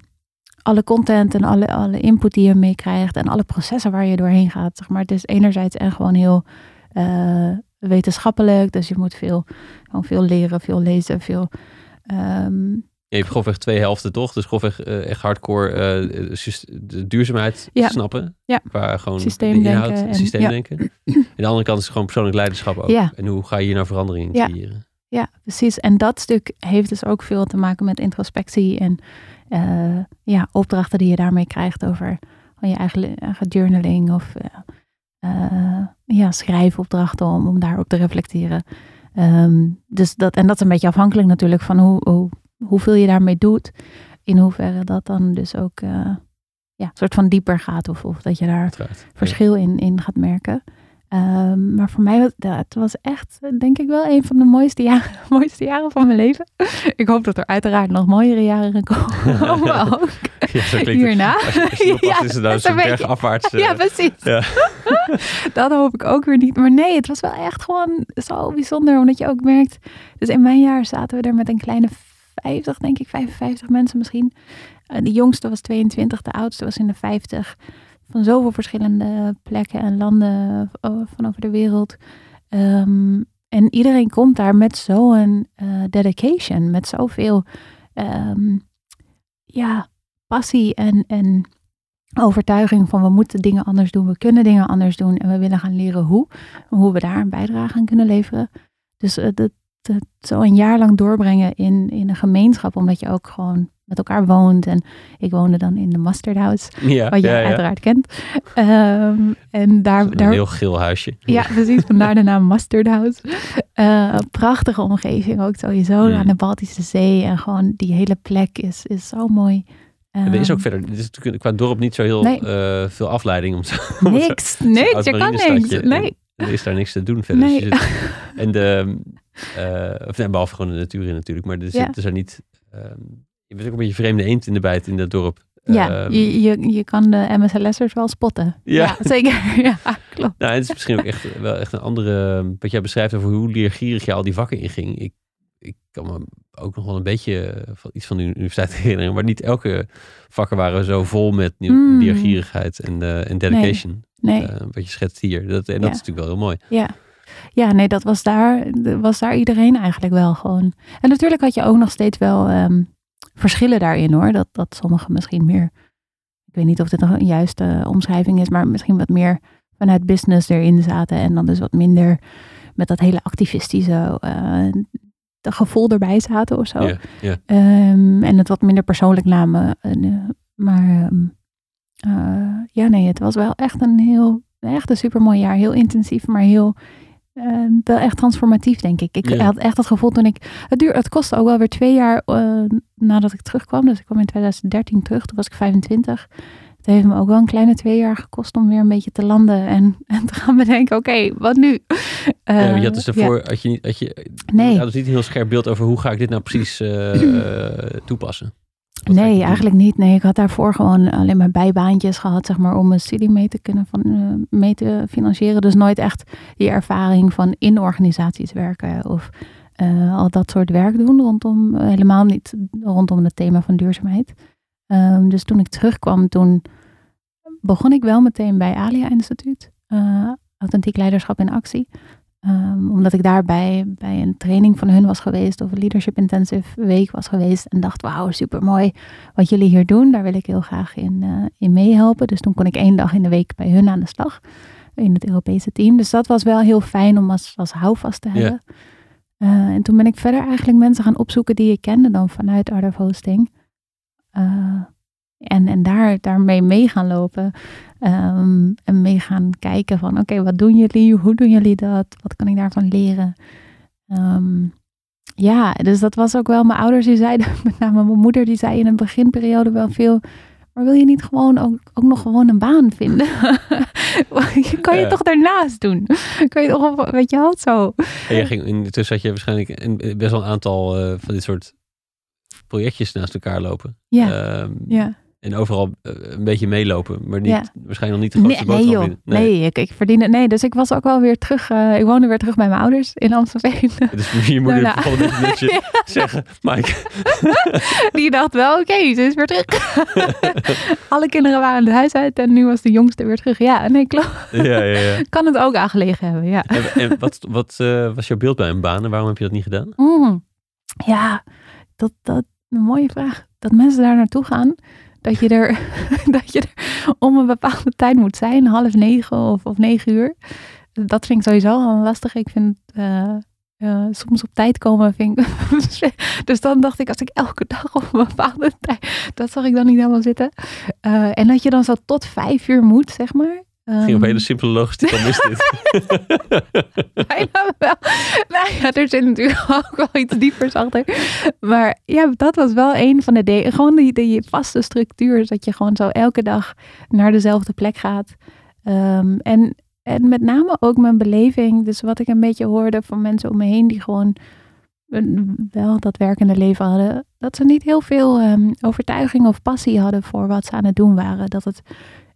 alle content en alle, alle input die je meekrijgt en alle processen waar je doorheen gaat. Maar. Het is enerzijds en gewoon heel eh, wetenschappelijk, dus je moet veel, gewoon veel leren, veel lezen, veel... ehm, Je hebt grofweg twee helften toch? Dus grofweg eh, echt hardcore eh, de duurzaamheid Ja. snappen. Ja. Waar gewoon Systeemdenken de inhoud, en- en, systeemdenken. En de andere kant is gewoon persoonlijk leiderschap ook. Ja. En hoe ga je hier nou verandering in Ja. creëren? Ja, precies. En dat stuk heeft dus ook veel te maken met introspectie en eh, ja, opdrachten die je daarmee krijgt over van je eigen, eigen journaling of ja, schrijfopdrachten om, om daarop te reflecteren. Ehm, dus dat, en dat is een beetje afhankelijk natuurlijk van hoe, hoe, hoeveel je daarmee doet. In hoeverre dat dan dus ook eh, ja, een soort van dieper gaat of, of dat je daar Uiteraard. verschil in, in gaat merken. Ehm, maar voor mij was ja, het was echt, denk ik wel, een van de mooiste jaren, mooiste jaren van mijn leven. Ik hoop dat er uiteraard nog mooiere jaren gaan komen. ook Ja, zo klinkt het. hierna. Als je, als je oppast, Ja, is het nou dat zo'n bergafwaarts. eh, Ja, precies. Ja. dat hoop ik ook weer niet. Maar nee, het was wel echt gewoon zo bijzonder. Omdat je ook merkt. Dus in mijn jaar zaten we er met een kleine 50, denk ik, 55 mensen misschien. Eh, De jongste was 22, de oudste was in de 50. Van zoveel verschillende plekken en landen eh, van over de wereld. Ehm, en iedereen komt daar met zo'n eh, dedication, met zoveel ehm, ja, passie en, en overtuiging van we moeten dingen anders doen, we kunnen dingen anders doen en we willen gaan leren hoe, hoe we daar een bijdrage aan kunnen leveren. Dus dat, dat zo een jaar lang doorbrengen in, in een gemeenschap, omdat je ook gewoon met elkaar woont. En ik woonde dan in de Mustard House, ja, wat jij ja, ja. uiteraard kent. Ehm, en daar, Een daar, heel geel huisje. ja, precies. Vandaar de naam Mustard House. Eh, prachtige omgeving ook sowieso Mm. aan de Baltische Zee. En gewoon die hele plek is, is zo mooi. En er is ook Ehm, verder, het is natuurlijk qua dorp niet zo heel Nee. eh, veel afleiding om Niks, niks, oud je kan niks. Nee, Er is daar niks te doen verder. Nee. Dus je en de, eh, of nee, behalve gewoon de natuur in natuurlijk, maar er, zit, Ja. er zijn niet, ehm, je bent ook een beetje vreemde eend in de bijt in dat dorp. ja, Ehm, je, je, je kan de MSLS'ers wel spotten. Ja. Ja, zeker. Ja, klopt. Nou, het is misschien ook echt wel echt een andere, wat jij beschrijft over hoe leergierig je al die vakken inging. Ik, ik kan me ook nog wel een beetje van iets van de universiteit herinneren, maar niet elke vakken waren zo vol met nieuw- Mm. leergierigheid en, eh, en dedication. Nee, Eh, wat je schetst hier. Dat, en dat Ja. is natuurlijk wel heel mooi. ja. Ja, nee, dat was daar, was daar iedereen eigenlijk wel gewoon. En natuurlijk had je ook nog steeds wel ehm, verschillen daarin hoor. Dat, dat sommigen misschien meer, ik weet niet of dit nog een juiste omschrijving is, maar misschien wat meer vanuit business erin zaten. En dan dus wat minder met dat hele activistische. eh, de gevoel erbij zaten of zo. Ehm, en het wat minder persoonlijk namen. En, eh, maar ehm, eh, ja, nee, het was wel echt een heel, echt een supermooi jaar. Heel intensief, maar heel, eh, wel echt transformatief, denk ik. Ik Ja. had echt het gevoel toen ik, het duur, het kostte ook wel weer twee jaar eh, nadat ik terugkwam. Dus ik kwam in 2013 terug, toen was ik 25. Het heeft me ook wel een kleine twee jaar gekost om weer een beetje te landen en, en te gaan bedenken, oké, wat nu? Ja, Eh, je had dus daarvoor, had je niet, had je, Nee. je had dus niet een heel scherp beeld over hoe ga ik dit nou precies eh, toepassen. Nee, eigenlijk niet. Nee, ik had daarvoor gewoon alleen maar bijbaantjes gehad, zeg maar, om mijn studie mee te kunnen van, eh, mee te financieren. Dus nooit echt die ervaring van in organisaties werken of eh, al dat soort werk doen rondom, eh, helemaal niet rondom het thema van duurzaamheid. Ehm, dus toen ik terugkwam, toen begon ik wel meteen bij Alia Instituut, Authentiek Leiderschap in Actie. Ehm, omdat ik daarbij bij een training van hun was geweest of een Leadership Intensive week was geweest. En dacht, wauw, super mooi wat jullie hier doen. Daar wil ik heel graag in, eh, in meehelpen. Dus toen kon ik één dag in de week bij hun aan de slag. In het Europese team. Dus dat was wel heel fijn om als, als houvast te hebben. Eh, en toen ben ik verder eigenlijk mensen gaan opzoeken die ik kende dan vanuit Art of Hosting. Eh, en, en daar, daarmee mee gaan lopen. Ehm, en mee gaan kijken van oké, wat doen jullie? Hoe doen jullie dat? Wat kan ik daarvan leren? Ehm, ja, dus dat was ook wel mijn ouders die zeiden, met name mijn moeder die zei in een beginperiode wel veel. Maar wil je niet gewoon ook, ook nog gewoon een baan vinden? kan je Ja. toch daarnaast doen? Kan je toch, weet je wel, zo. En jij ging, intussen had je waarschijnlijk een, best wel een aantal eh, van dit soort projectjes naast elkaar lopen. Ja, Ehm, ja. En overal eh, een beetje meelopen, maar niet, Ja. waarschijnlijk nog niet de grootste Nee, nee joh. in. Nee, ik, ik verdiende. Nee, dus ik was ook wel weer terug. eh, ik woonde weer terug bij mijn ouders in Amstelveen. Dus je moeder Daarna. begon een beetje netjes zeggen, Mike, Die dacht wel, oké, ze is weer terug. Alle kinderen waren het huis uit en nu was de jongste weer terug. Ja, nee, klopt. ja, ja, ja. Kan het ook aangelegen hebben, ja. En, en wat, wat eh, was jouw beeld bij een baan en waarom heb je dat niet gedaan? Mm. Ja, dat, dat een mooie vraag. Dat mensen daar naartoe gaan, dat je er, dat je er om een bepaalde tijd moet zijn, half negen of, of negen uur. Dat vind ik sowieso al lastig. Ik vind eh, eh, soms op tijd komen, vind ik. dus dan dacht ik, als ik elke dag op een bepaalde tijd, dat zag ik dan niet helemaal zitten. Eh, en dat je dan zo tot vijf uur moet, zeg maar. Ging op Ehm, hele simpele logistiek, al dit. Bijna wel. Nou ja, er zit natuurlijk ook wel iets diepers achter. Maar ja, dat was wel een van de dingen. Gewoon die, die vaste structuur. Dat je gewoon zo elke dag naar dezelfde plek gaat. Ehm, en, en met name ook mijn beleving. Dus wat ik een beetje hoorde van mensen om me heen. Die gewoon wel dat werkende leven hadden. Dat ze niet heel veel ehm, overtuiging of passie hadden voor wat ze aan het doen waren. Dat het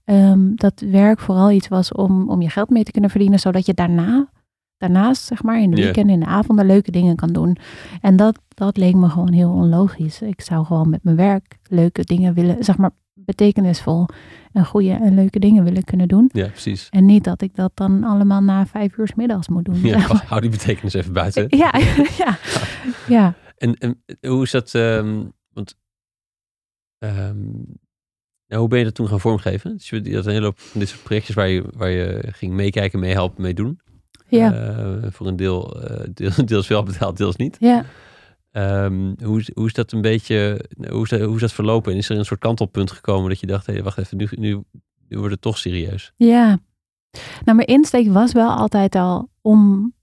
ehm, dat werk vooral iets was om, om je geld mee te kunnen verdienen, zodat je daarna, daarnaast, zeg maar, in de Ja. weekend, in de avonden leuke dingen kan doen. En dat, dat leek me gewoon heel onlogisch. Ik zou gewoon met mijn werk leuke dingen willen, zeg maar, betekenisvol en goede en leuke dingen willen kunnen doen. Ja, precies. En niet dat ik dat dan allemaal na vijf uur 's middags moet doen. Ja, zeg maar. hou die betekenis even buiten. ja, ja, ja. En, en hoe is dat, ehm, want ehm, nou, hoe ben je dat toen gaan vormgeven? Dus je had een hele hoop van dit soort projectjes waar je, waar je ging meekijken, meehelpen, meedoen. Ja, Eh, voor een deel, eh, deel, deels wel betaald, deels niet. ja. Ehm, hoe, is, hoe is dat een beetje, hoe is dat, hoe is dat verlopen? En is er een soort kantelpunt gekomen dat je dacht, hé, wacht even, nu, nu, nu wordt het toch serieus? Ja. Nou, mijn insteek was wel altijd al om,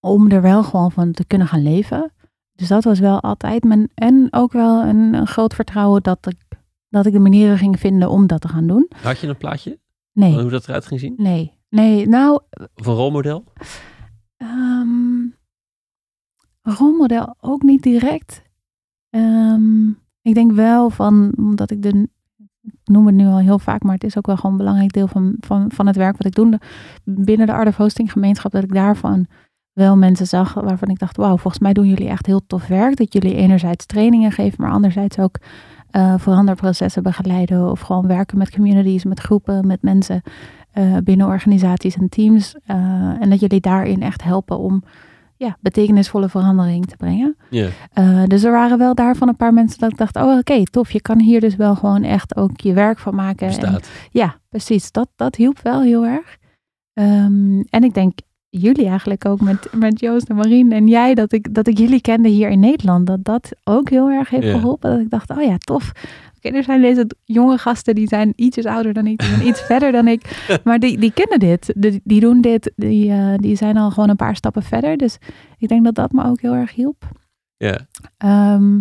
om er wel gewoon van te kunnen gaan leven. Dus dat was wel altijd mijn, en ook wel een, een groot vertrouwen dat ik, dat ik de manieren ging vinden om dat te gaan doen. Had je een plaatje van Nee, hoe dat eruit ging zien? nee, nee. Nou, Of een rolmodel? ehm rolmodel ook niet direct. Ehm, ik denk wel van, omdat ik de, ik noem het nu al heel vaak, maar het is ook wel gewoon een belangrijk deel van, van, van het werk wat ik doe. Binnen de Art of Hosting gemeenschap, dat ik daarvan wel mensen zag waarvan ik dacht, wauw, volgens mij doen jullie echt heel tof werk. Dat jullie enerzijds trainingen geven, maar anderzijds ook eh, veranderprocessen begeleiden of gewoon werken met communities, met groepen, met mensen eh, binnen organisaties en teams. Eh, en dat jullie daarin echt helpen om ja, betekenisvolle verandering te brengen. Ja. Dus er waren wel daarvan een paar mensen dat ik dacht, oh oké, tof. Je kan hier dus wel gewoon echt ook je werk van maken. En, ja, precies. Dat, dat hielp wel heel erg. Ehm, en ik denk, jullie eigenlijk ook met, met Joost en Marien en jij, dat ik, dat ik jullie kende hier in Nederland. Dat dat ook heel erg heeft geholpen. Dat ik dacht, oh ja, tof. Oké, er zijn deze jonge gasten die zijn ietsjes ouder dan ik, die zijn iets verder dan ik. Maar die, die kennen dit. Die, die doen dit. Die, eh, die zijn al gewoon een paar stappen verder. Dus ik denk dat dat me ook heel erg hielp. Ja, Ehm,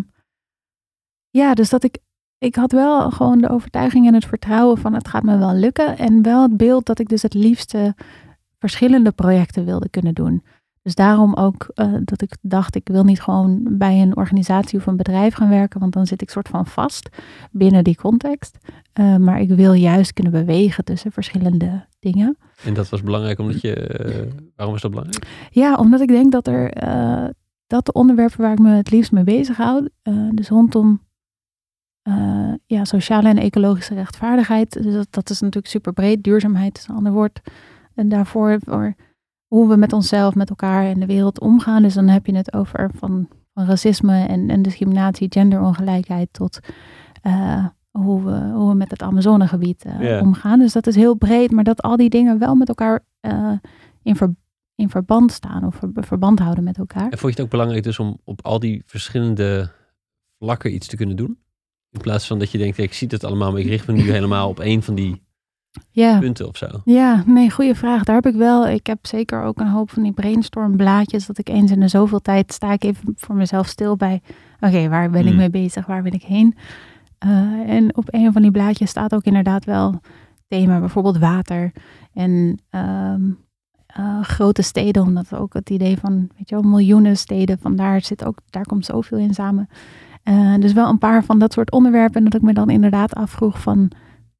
ja, dus dat ik, ik had wel gewoon de overtuiging en het vertrouwen van het gaat me wel lukken. En wel het beeld dat ik dus het liefste verschillende projecten wilde kunnen doen. Dus daarom ook eh, dat ik dacht, ik wil niet gewoon bij een organisatie of een bedrijf gaan werken, want dan zit ik soort van vast binnen die context. Eh, maar ik wil juist kunnen bewegen tussen verschillende dingen. en dat was belangrijk omdat je... eh, waarom was dat belangrijk? Ja, omdat ik denk dat er dat de onderwerpen waar ik me het liefst mee bezighoud, dus rondom ja, sociale en ecologische rechtvaardigheid, dus dat, dat is natuurlijk super breed. Duurzaamheid is een ander woord. En daarvoor voor hoe we met onszelf, met elkaar en de wereld omgaan. Dus dan heb je het over van, van racisme en, en discriminatie, genderongelijkheid tot eh, hoe, we, hoe we met het Amazonegebied eh, omgaan. Dus dat is heel breed, maar dat al die dingen wel met elkaar eh, in, ver- in verband staan of ver- verband houden met elkaar. En vond je het ook belangrijk dus om op al die verschillende vlakken iets te kunnen doen? In plaats van dat je denkt, ik zie het allemaal, maar ik richt me nu helemaal op één van die Ja. punten of zo. Ja, nee, goede vraag. Daar heb ik wel. Ik heb zeker ook een hoop van die brainstorm blaadjes. Dat ik eens in de zoveel tijd sta ik even voor mezelf stil bij. Oké, waar ben ik Hmm. mee bezig? Waar wil ik heen? Eh, en op een van die blaadjes staat ook inderdaad wel thema, bijvoorbeeld water en ehm, eh, grote steden, omdat ook het idee van, weet je wel, miljoenen steden, vandaar zit ook, daar komt zoveel in samen. Eh, dus wel een paar van dat soort onderwerpen. En dat ik me dan inderdaad afvroeg van,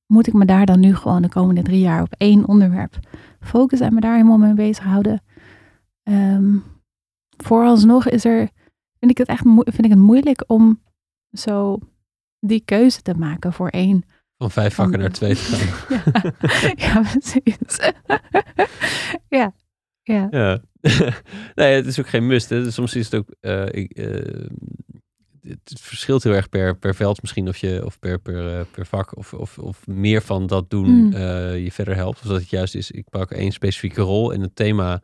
moet ik me daar dan nu gewoon de komende drie jaar op één onderwerp focussen en me daar helemaal mee bezighouden? Ehm vooralsnog is er, vind ik het echt vind ik het moeilijk om zo die keuze te maken voor één. Van vijf vakken naar twee te gaan. Ja, ja precies. ja, ja. Ja. nee, het is ook geen must. Hè. Soms is het ook... eh, ik, eh, het verschilt heel erg per, per veld misschien. Of, je, of per, per, eh, per vak. Of, of, of meer van dat doen Mm. eh, je verder helpt. Of dat het juist is, ik pak één specifieke rol. En het thema...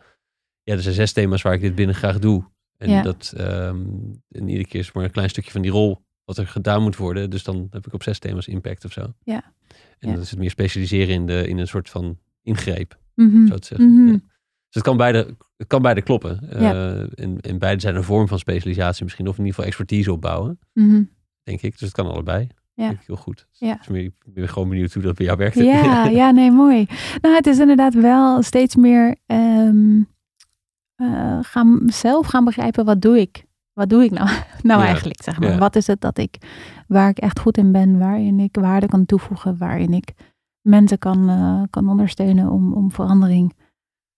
Ja, er zijn zes thema's waar ik dit binnen graag doe. En Ja. dat... ehm, en iedere keer is maar een klein stukje van die rol... wat er gedaan moet worden. Dus dan heb ik op zes thema's impact of zo. Ja. En Ja. dat is het meer specialiseren in, de, in een soort van ingreep Mhm. zo te zeggen. Mhm. Ja. Dus het kan beide, het kan beide kloppen. Ja. Eh, en, en beide zijn een vorm van specialisatie misschien. Of in ieder geval expertise opbouwen, Mhm. denk ik. Dus het kan allebei. Ja. Denk ik heel goed. Ja. Dus ik ben gewoon benieuwd hoe dat bij jou werkt. Ja, ja, nee, mooi. Nou, het is inderdaad wel steeds meer ehm, eh, gaan zelf gaan begrijpen wat doe ik. Wat doe ik nou, nou Ja, eigenlijk, zeg maar. Wat is het dat ik, waar ik echt goed in ben, waarin ik waarde kan toevoegen, waarin ik mensen kan, eh, kan ondersteunen om, om verandering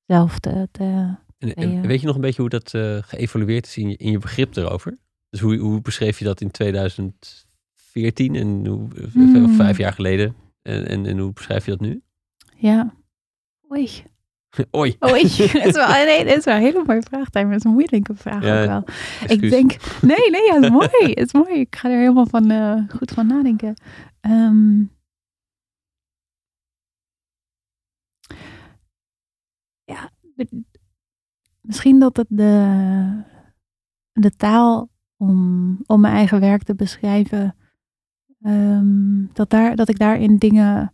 zelf te, te En, Nee, weet je nog een beetje hoe dat eh, geëvalueerd is in je, in je begrip erover? Dus hoe, hoe beschreef je dat in 2014 en hoe, of Hmm. vijf jaar geleden? En, en, en hoe beschrijf je dat nu? ja. Oei, Oei. oei. het is wel, nee, het is wel een hele mooie vraag. Het is een moeilijke vraag Ja, ook wel. Excuus. Ik denk, nee, nee, ja, het is mooi. Het is mooi. Ik ga er helemaal van, eh, goed van nadenken. Ehm, ja, de- misschien dat het de, de taal om, om mijn eigen werk te beschrijven, ehm, dat, daar, dat ik daarin dingen,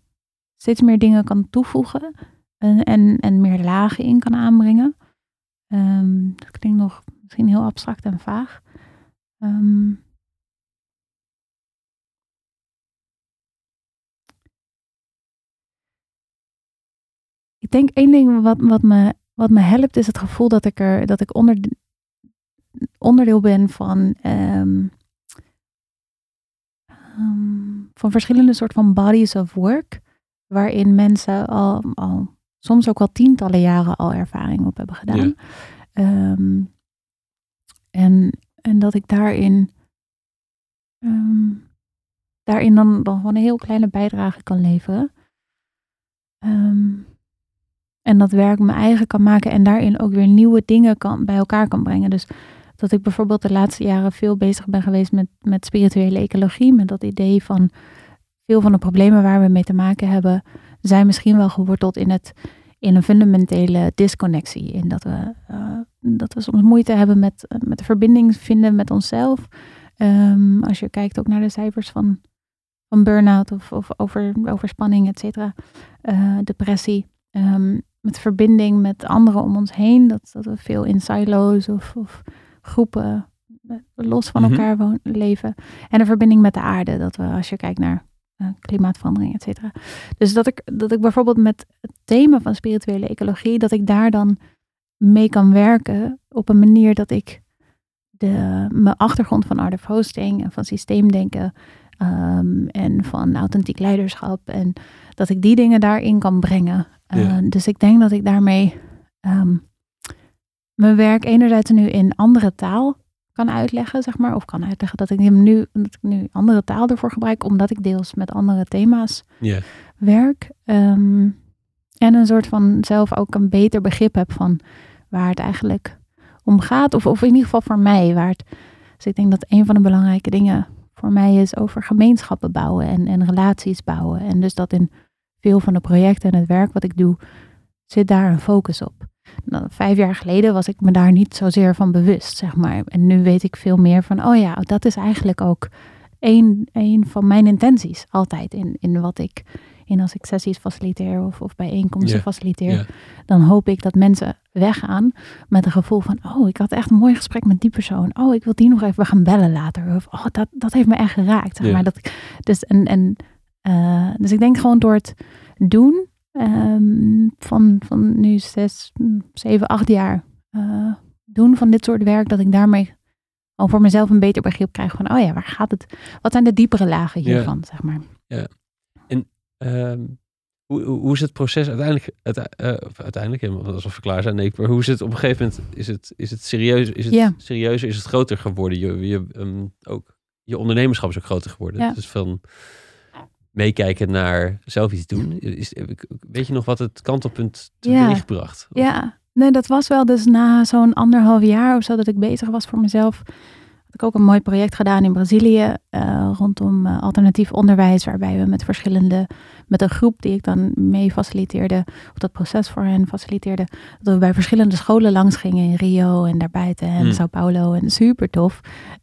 steeds meer dingen kan toevoegen en, en, en meer lagen in kan aanbrengen. Ehm, dat klinkt nog misschien heel abstract en vaag. Ehm, ik denk één ding wat, wat, me, wat me helpt is het gevoel dat ik er dat ik onder, onderdeel ben van, ehm, ehm, van verschillende soort van bodies of work, waarin mensen al, al soms ook wel tientallen jaren al ervaring op hebben gedaan. Ja. Ehm, en, en dat ik daarin, daarin dan, dan gewoon een heel kleine bijdrage kan leveren. En dat werk mijn eigen kan maken en daarin ook weer nieuwe dingen kan, bij elkaar kan brengen. Dus dat ik bijvoorbeeld de laatste jaren veel bezig ben geweest met, met spirituele ecologie. Met dat idee van veel van de problemen waar we mee te maken hebben, zijn misschien wel geworteld in het, in een fundamentele disconnectie. In dat we, uh, dat we soms moeite hebben met, met de verbinding vinden met onszelf. Um, als je kijkt ook naar de cijfers van, van burn-out of, of over, overspanning, et cetera. Uh, depressie. Um, met verbinding met anderen om ons heen. Dat, dat we veel in silo's of, of groepen los van mhm. elkaar wonen, leven. En de verbinding met de aarde. Dat we, als je kijkt naar uh, klimaatverandering, et cetera. Dus dat ik, dat ik bijvoorbeeld met het thema van spirituele ecologie, dat ik daar dan mee kan werken op een manier dat ik de, mijn achtergrond van art of hosting en van systeemdenken um, en van authentiek leiderschap en dat ik die dingen daarin kan brengen. Uh, Dus ik denk dat ik daarmee um, mijn werk enerzijds nu in andere taal kan uitleggen, zeg maar. Of kan uitleggen dat ik nu, dat ik nu andere taal ervoor gebruik, omdat ik deels met andere thema's werk. Um, en een soort van zelf ook een beter begrip heb van waar het eigenlijk om gaat. Of, of in ieder geval voor mij. Waar het, dus ik denk dat een van de belangrijke dingen voor mij is over gemeenschappen bouwen en, en relaties bouwen. En dus dat in veel van de projecten en het werk wat ik doe, zit daar een focus op. Nou, vijf jaar geleden was ik me daar niet zozeer van bewust, zeg maar. En nu weet ik veel meer van, oh ja, dat is eigenlijk ook een, een van mijn intenties altijd in, in wat ik, in als ik sessies faciliteer of, of bijeenkomsten faciliteer. Dan hoop ik dat mensen weggaan met een gevoel van, oh, ik had echt een mooi gesprek met die persoon. Oh, ik wil die nog even gaan bellen later. Of, oh, dat, dat heeft me echt geraakt. Zeg maar. dat, dus, en, en, uh, dus ik denk gewoon door het doen um, van, van nu zes, zeven, acht jaar uh, doen van dit soort werk, dat ik daarmee al voor mezelf een beter begrip krijg van, oh ja, waar gaat het? Wat zijn de diepere lagen hiervan, ja. zeg maar? Ja. En um, hoe, hoe is het proces uiteindelijk, uite, uh, uiteindelijk, alsof we klaar zijn, nee, maar hoe is het op een gegeven moment, is het, is het serieus, is het ja. serieuzer, is het groter geworden? Je, je, um, ook, je ondernemerschap is ook groter geworden. Ja. Dus van meekijken naar zelf iets doen. Is, weet je nog wat het kantelpunt teweeg bracht? Ja, nee, dat was wel dus na zo'n anderhalf jaar of zo dat ik bezig was voor mezelf ik ook een mooi project gedaan in Brazilië uh, rondom uh, alternatief onderwijs, waarbij we met verschillende, met een groep die ik dan mee faciliteerde, of dat proces voor hen faciliteerde, dat we bij verschillende scholen langs gingen in Rio en daarbuiten en mm. Sao Paulo en super tof.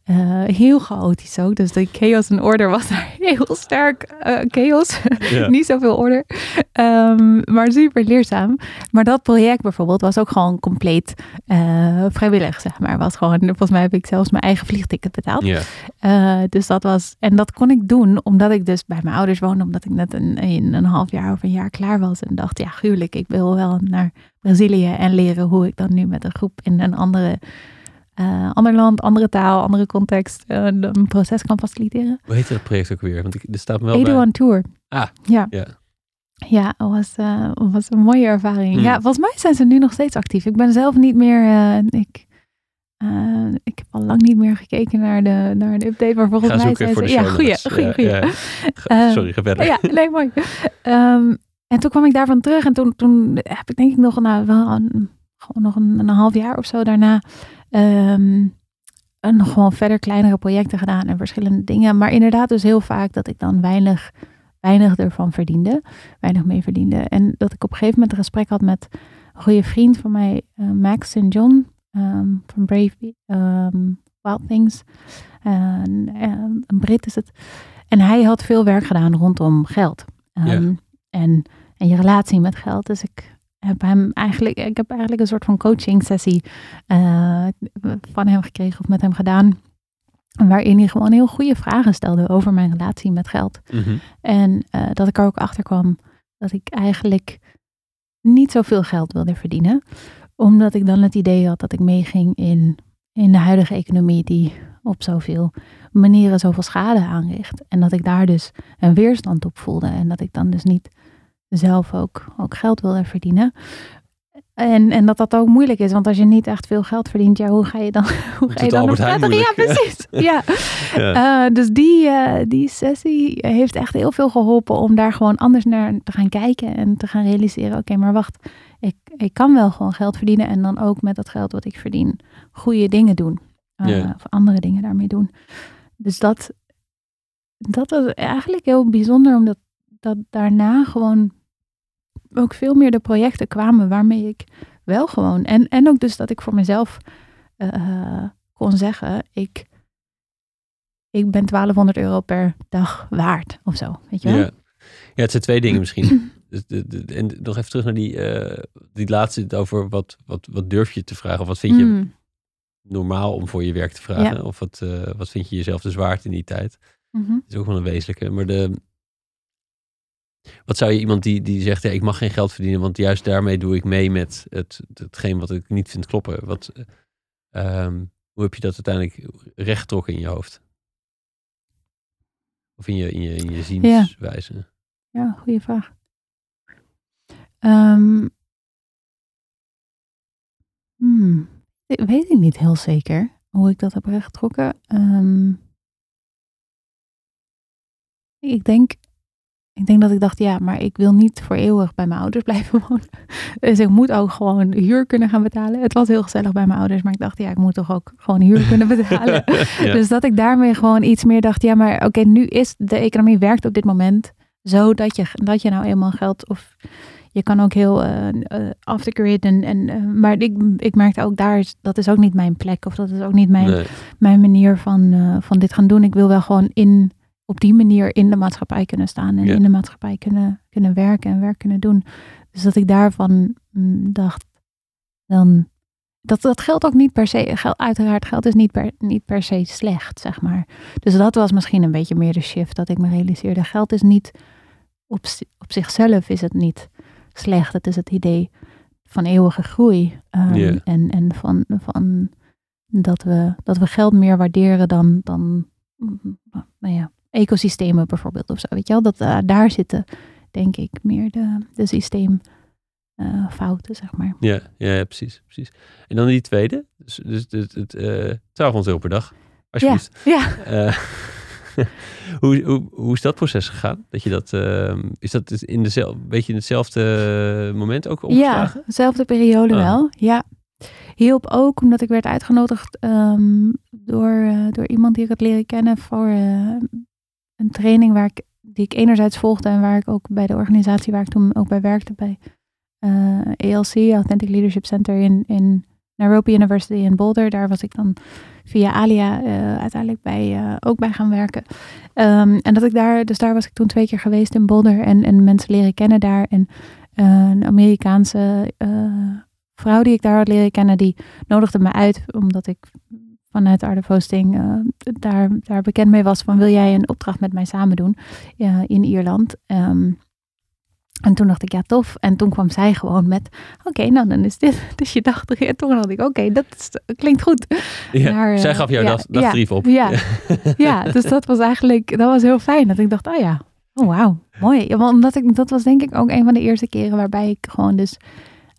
Uh, heel chaotisch ook, dus de chaos en order was daar heel sterk. chaos, yeah. niet zoveel order, um, maar super leerzaam. Maar dat project bijvoorbeeld was ook gewoon compleet vrijwillig, zeg maar. Was gewoon, volgens mij heb ik zelfs mijn eigen vliegticket betaald. Dus dat was, en dat kon ik doen omdat ik dus bij mijn ouders woonde, omdat ik net een, een, een half jaar of een jaar klaar was en dacht, ja, gruwelijk, ik wil wel naar Brazilië en leren hoe ik dan nu met een groep in een andere, uh, ander land, andere taal, andere context uh, een proces kan faciliteren. Hoe heet dat project ook weer? Want ik, er staat me wel Edo bij. on Tour. Ah, ja. ja. Ja, was, uh, was een mooie ervaring. Hmm. Ja, volgens mij zijn ze nu nog steeds actief. Ik ben zelf niet meer. Uh, ik uh, ik heb al lang niet meer gekeken naar de, naar de update, maar volgens mij zijn ze... Ja, goeie, goeie, goeie. Ja, ja. Sorry, ga verder. Ja, nee, mooi. Um, en toen kwam ik daarvan terug en toen, toen heb ik denk ik nog, nou, wel een, gewoon nog een, een half jaar of zo daarna um, nog gewoon verder kleinere projecten gedaan en verschillende dingen. Maar inderdaad dus heel vaak dat ik dan weinig, weinig ervan verdiende, weinig mee verdiende. En dat ik op een gegeven moment een gesprek had met een goede vriend van mij, uh, Max en John um, van Brave um, Wild Things. Um, een Brit is het. En hij had veel werk gedaan rondom geld. Um, en, en je relatie met geld. Dus ik heb hem eigenlijk, ik heb eigenlijk een soort van coaching sessie uh, van hem gekregen of met hem gedaan. Waarin hij gewoon heel goede vragen stelde over mijn relatie met geld. Mm -hmm. En uh, dat ik er ook achter kwam dat ik eigenlijk niet zoveel geld wilde verdienen omdat ik dan het idee had dat ik meeging in, in de huidige economie die op zoveel manieren zoveel schade aanricht. En dat ik daar dus een weerstand op voelde. En dat ik dan dus niet zelf ook, ook geld wilde verdienen. En, en dat dat ook moeilijk is, want als je niet echt veel geld verdient, ja, hoe ga je dan, hoe ga je dan nog prettig? Ja, precies. Ja. ja. Uh, dus die, uh, die sessie heeft echt heel veel geholpen om daar gewoon anders naar te gaan kijken en te gaan realiseren, oké, okay, maar wacht, ik, ik kan wel gewoon geld verdienen en dan ook met dat geld wat ik verdien goede dingen doen. Uh, Of andere dingen daarmee doen. Dus dat, dat was eigenlijk heel bijzonder, omdat dat daarna gewoon ook veel meer de projecten kwamen waarmee ik wel gewoon. En, en ook dus dat ik voor mezelf uh, kon zeggen, ik, ik ben 1200 euro per dag waard of zo. Weet je wel? Ja. ja, het zijn twee dingen misschien. Dus en nog even terug naar die, uh, die laatste over wat, wat, wat durf je te vragen? Of wat vind je mm. normaal om voor je werk te vragen? Of wat, uh, wat vind je jezelf dus waard in die tijd? Mm -hmm. Dat is ook wel een wezenlijke. Maar de, wat zou je iemand die, die zegt, ja, ik mag geen geld verdienen, want juist daarmee doe ik mee met het, hetgeen wat ik niet vind kloppen. Wat, um, hoe heb je dat uiteindelijk rechtgetrokken in je hoofd? Of in je, in je, in je zienswijze? Ja, goede vraag. Um, hmm, weet ik niet heel zeker hoe ik dat heb rechtgetrokken. Um, ik denk ik denk dat ik dacht, ja, maar ik wil niet voor eeuwig bij mijn ouders blijven wonen. Dus ik moet ook gewoon huur kunnen gaan betalen. Het was heel gezellig bij mijn ouders, maar ik dacht, ja, ik moet toch ook gewoon huur kunnen betalen. Dus dat ik daarmee gewoon iets meer dacht, ja, maar oké, nu is de economie werkt op dit moment zo dat je, dat je nou eenmaal geld of je kan ook heel uh, uh, off the grid. En, en, uh, maar ik, ik merkte ook daar, dat is ook niet mijn plek. Of dat is ook niet mijn, mijn manier van, van dit gaan doen. Ik wil wel gewoon in op die manier in de maatschappij kunnen staan en in de maatschappij kunnen, kunnen werken en werk kunnen doen. Dus dat ik daarvan mm, dacht, dan. Dat, dat geldt ook niet per se. Geld, uiteraard, geld is niet per, niet per se slecht, zeg maar. Dus dat was misschien een beetje meer de shift dat ik me realiseerde. Geld is niet op, op zichzelf is het niet slecht. Het is het idee van eeuwige groei. Um, en en van, van dat, we, dat we geld meer waarderen dan, dan mm, nou ja, ecosystemen bijvoorbeeld of zo. Weet je wel, dat uh, daar zitten, denk ik, meer de, de systeemfouten, uh, zeg maar. Ja, ja, precies, precies. En dan die tweede, dus, dus, dus het uh, 1200 euro per dag, alsjeblieft. Ja. ja. Hoe, hoe, hoe is dat proces gegaan? Dat je dat, uh, is dat in dezelfde, beetje in hetzelfde moment ook opgeslagen? Ja, dezelfde periode ah. wel, ja. Hielp ook omdat ik werd uitgenodigd um, door, uh, door iemand die ik had leren kennen voor uh, een training waar ik, die ik enerzijds volgde en waar ik ook bij de organisatie waar ik toen ook bij werkte, bij uh, eh, ALC, Authentic Leadership Center in, in Nairobi University in Boulder. Daar was ik dan via Alia uh, uiteindelijk bij, uh, ook bij gaan werken. Um, en dat ik daar, dus daar was ik toen twee keer geweest in Boulder en, en mensen leren kennen daar. En een Amerikaanse vrouw die ik daar had leren kennen, die nodigde me uit omdat ik vanuit Art of Hosting uh, daar, daar bekend mee was van wil jij een opdracht met mij samen doen uh, in Ierland. Um, en toen dacht ik, ja, tof. En toen kwam zij gewoon met, oké, nou dan is dit. Dus je dacht, en toen dacht ik, oké, dat klinkt goed. Ja, maar, zij gaf jou ja, dagbrief op. Ja, ja, dus dat was eigenlijk, dat was heel fijn. Dat ik dacht, oh ja, oh wauw, mooi. Ja, omdat ik, dat was denk ik ook een van de eerste keren waarbij ik gewoon dus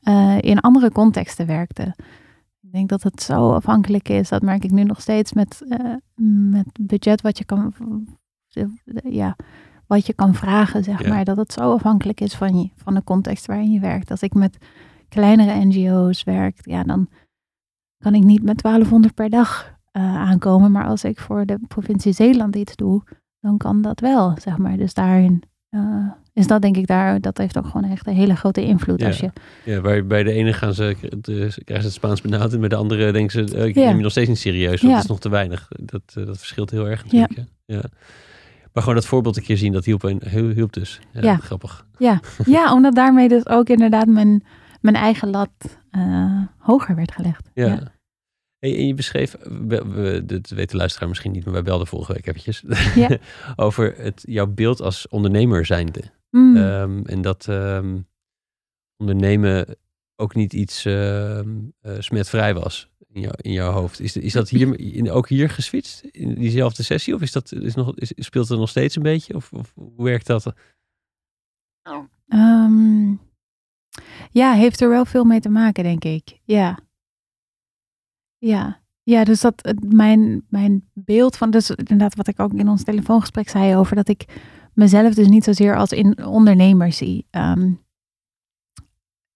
uh, in andere contexten werkte. Ik denk dat het zo afhankelijk is. Dat merk ik nu nog steeds met, uh, met budget wat je kan, ja, wat je kan vragen, zeg maar. Dat het zo afhankelijk is van, je, van de context waarin je werkt. Als ik met kleinere NGO's werk, ja, dan kan ik niet met 1200 per dag uh, aankomen. Maar als ik voor de provincie Zeeland iets doe, dan kan dat wel, zeg maar. Dus daarin uh, is dat denk ik daar, dat heeft ook gewoon echt een hele grote invloed. Ja, als je... ja bij, bij de ene gaan ze, de, krijgen ze het Spaans benauwd en bij de andere denken ze, uh, ik neem je nog steeds niet serieus, want ja. is nog te weinig. Dat, uh, dat verschilt heel erg natuurlijk. Ja. ja. Maar gewoon dat voorbeeld een keer zien, dat hielp, een, hielp dus. Ja. Grappig. Ja. ja, omdat daarmee dus ook inderdaad mijn, mijn eigen lat uh, hoger werd gelegd. Ja. En je beschreef, we, dat weet de luisteraar misschien niet, maar wij belden vorige week eventjes, ja. over het, jouw beeld als ondernemer zijnde. Mm. Um, en dat um, ondernemen ook niet iets uh, uh, smetvrij was in, jou, in jouw hoofd. Is, is dat hier, in, ook hier geswitcht, in diezelfde sessie? Of is dat, is nog, is, speelt het nog steeds een beetje? Of, of hoe werkt dat? Um, ja, heeft er wel veel mee te maken, denk ik. Ja. Ja, ja, dus dat mijn, mijn beeld van, dus inderdaad wat ik ook in ons telefoongesprek zei over dat ik mezelf dus niet zozeer als in ondernemer zie. Um,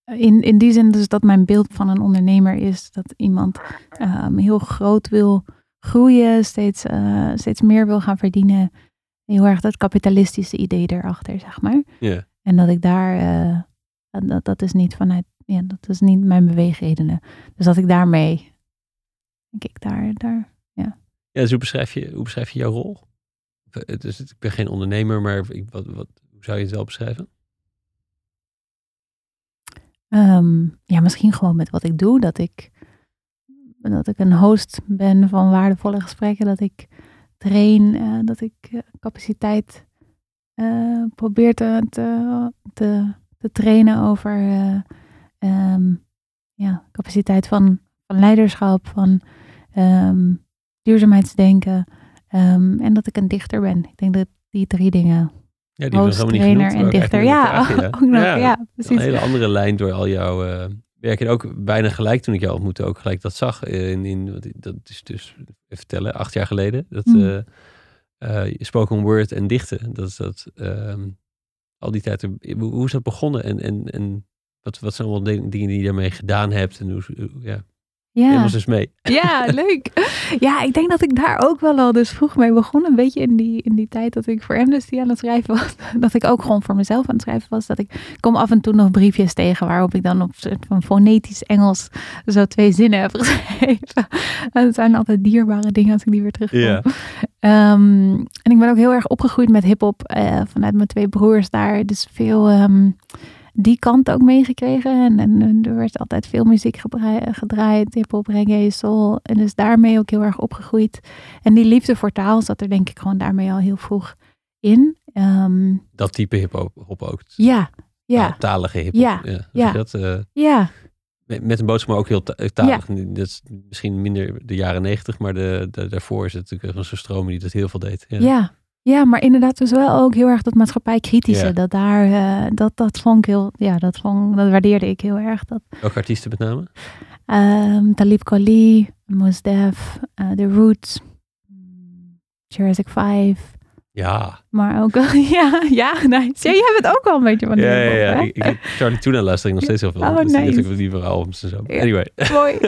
in, in die zin dus dat mijn beeld van een ondernemer is dat iemand um, heel groot wil groeien, steeds, uh, steeds meer wil gaan verdienen. Heel erg dat kapitalistische idee erachter, zeg maar. Yeah. En dat ik daar uh, Dat, dat, dat is niet vanuit, ja, dat is niet mijn beweegredenen. Dus dat ik daarmee, denk ik, daar, daar, ja. Ja, dus hoe beschrijf je, hoe beschrijf je jouw rol? Dus ik ben geen ondernemer, maar ik, wat, wat, hoe zou je het wel beschrijven? Ehm, ja, misschien gewoon met wat ik doe. Dat ik, dat ik een host ben van waardevolle gesprekken. Dat ik train, uh, dat ik uh, capaciteit uh, probeer te, te, te, trainen over um, ja, capaciteit van, van leiderschap, van um, duurzaamheidsdenken. Um, en dat ik een dichter ben. Ik denk dat die drie dingen ja, die helemaal niet genoemd, en dichter. Ja, vragen, ja. ook nog, ja, ja, precies. Een hele andere lijn door al jouw uh, werk. En ook bijna gelijk toen ik jou ontmoette, ook gelijk dat zag. In, in, dat is dus, even vertellen, acht jaar geleden. Dat mm. uh, uh, spoken word en dichten. Dat is dat, um, al die tijd, hoe is dat begonnen? En, en, en wat, wat zijn allemaal dingen die je daarmee gedaan hebt? En hoe, ja. Ja. dus mee. Ja, leuk. Ja, ik denk dat ik daar ook wel al dus vroeg mee begon. Een beetje in die, in die tijd dat ik voor Amnesty aan het schrijven was. Dat ik ook gewoon voor mezelf aan het schrijven was. Dat ik kom af en toe nog briefjes tegen waarop ik dan op soort van fonetisch Engels zo twee zinnen heb geschreven. Dat zijn altijd dierbare dingen als ik die weer terugkom. Um, en ik ben ook heel erg opgegroeid met hip-hop uh, vanuit mijn twee broers daar. Dus veel. Um, die kant ook meegekregen. En, en, er werd altijd veel muziek gedraaid, hip-hop, reggae, soul. En dus daarmee ook heel erg opgegroeid. En die liefde voor taal zat er denk ik gewoon daarmee al heel vroeg in. Um, dat type hip-hop ook? Ja, ja. Talige hip-hop. Ja, ja. ja. Dat, uh, ja. Met een boodschap, maar ook heel talig. Ja. Dat is misschien minder de jaren negentig, maar de, de, daarvoor is het natuurlijk zo'n stroom die dat heel veel deed. Ja. ja. Ja, maar inderdaad dus wel ook heel erg dat maatschappij kritische. Dat daar, uh, dat, dat vond ik heel, ja, dat, vond, dat waardeerde ik heel erg. Dat, Welke artiesten met name? Um, Talib Kweli, Mos Def, uh, The Roots, Jurassic 5. Ja. Maar ook, ja, ja, nice. Ja, jij bent ook wel een beetje van die Ja, ja, ja. Ik, ik, Charlie Tuna luister ik nog steeds heel veel. Oh, dus nice. die voor albums en zo. Anyway. Mooi.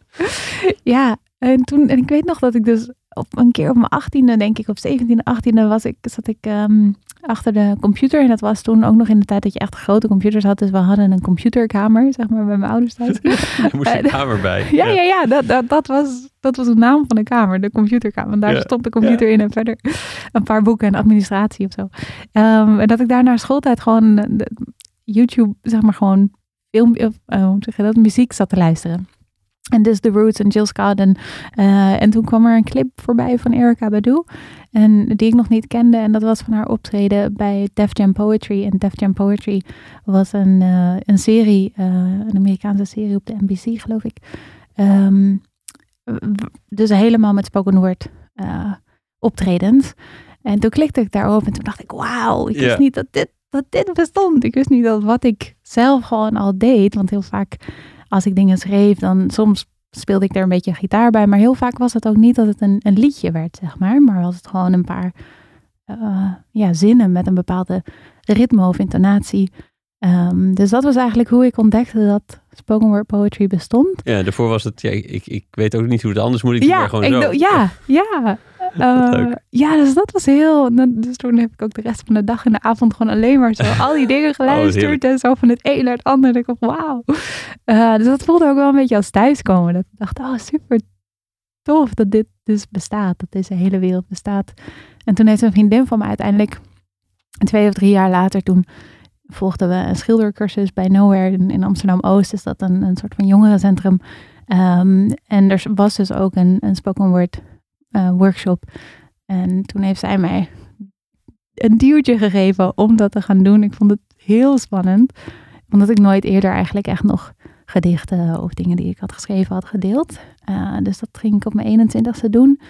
ja, en toen, en ik weet nog dat ik dus op een keer op mijn achttiende, denk ik, op 17e, 18e was ik, zat ik um, achter de computer. En dat was toen ook nog in de tijd dat je echt grote computers had. Dus we hadden een computerkamer, zeg maar, bij mijn ouders thuis. er moest een kamer bij. Ja, ja, ja, dat, dat, dat, was, dat was de naam van de kamer, de computerkamer. En daar stond de computer in en verder een paar boeken en administratie of zo. Um, en dat ik daar naar schooltijd gewoon de, YouTube, zeg maar, gewoon film, uh, hoe zeg je dat, muziek zat te luisteren. En dus The Roots en Jill Scott. En, uh, en toen kwam er een clip voorbij van Erica Badu. En die ik nog niet kende. En dat was van haar optreden bij Def Jam Poetry. En Def Jam Poetry was een, uh, een serie, uh, een Amerikaanse serie op de NBC, geloof ik. Um, dus helemaal met spoken word optredens. En toen klikte ik daarop en toen dacht ik, wauw, ik wist niet dat dit, dat dit bestond. Ik wist niet dat wat ik zelf gewoon al deed. Want heel vaak als ik dingen schreef, dan soms speelde ik er een beetje gitaar bij. Maar heel vaak was het ook niet dat het een, een liedje werd, zeg maar. Maar was het gewoon een paar uh, ja, zinnen met een bepaalde ritme of intonatie. Um, dus dat was eigenlijk hoe ik ontdekte dat spoken word poetry bestond. Ja, daarvoor was het, ja, ik, ik weet ook niet hoe het anders moet, ik ja, maar gewoon ik zo. ja, ja. Uh, ja, dus dat was heel. Dus toen heb ik ook de rest van de dag en de avond gewoon alleen maar zo al die dingen oh, geluisterd. en zo van het een naar het ander. ik dacht, wauw. Uh, dus dat voelde ook wel een beetje als thuiskomen. Dat ik dacht, oh super tof dat dit dus bestaat. Dat deze hele wereld bestaat. En toen heeft een vriendin van me uiteindelijk, twee of drie jaar later, toen volgden we een schildercursus bij Nowhere in, in Amsterdam-Oost. Is dat een, een soort van jongerencentrum. Um, en er was dus ook een, een spoken word uh, workshop. En toen heeft zij mij een duwtje gegeven om dat te gaan doen. Ik vond het heel spannend, omdat ik nooit eerder eigenlijk echt nog gedichten of dingen die ik had geschreven had gedeeld. Uh, dus dat ging ik op mijn 21ste doen.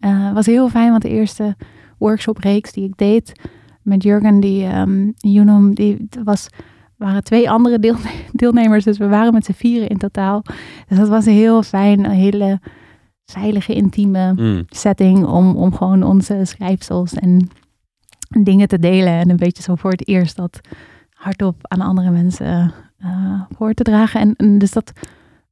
Uh, was heel fijn, want de eerste workshopreeks die ik deed met Jurgen, die um, die was waren twee andere deelnemers, dus we waren met z'n vieren in totaal. Dus dat was heel fijn, een hele veilige, intieme mm. setting om, om gewoon onze schrijfsels en dingen te delen. En een beetje zo voor het eerst dat hardop aan andere mensen uh, voor te dragen. En, dus dat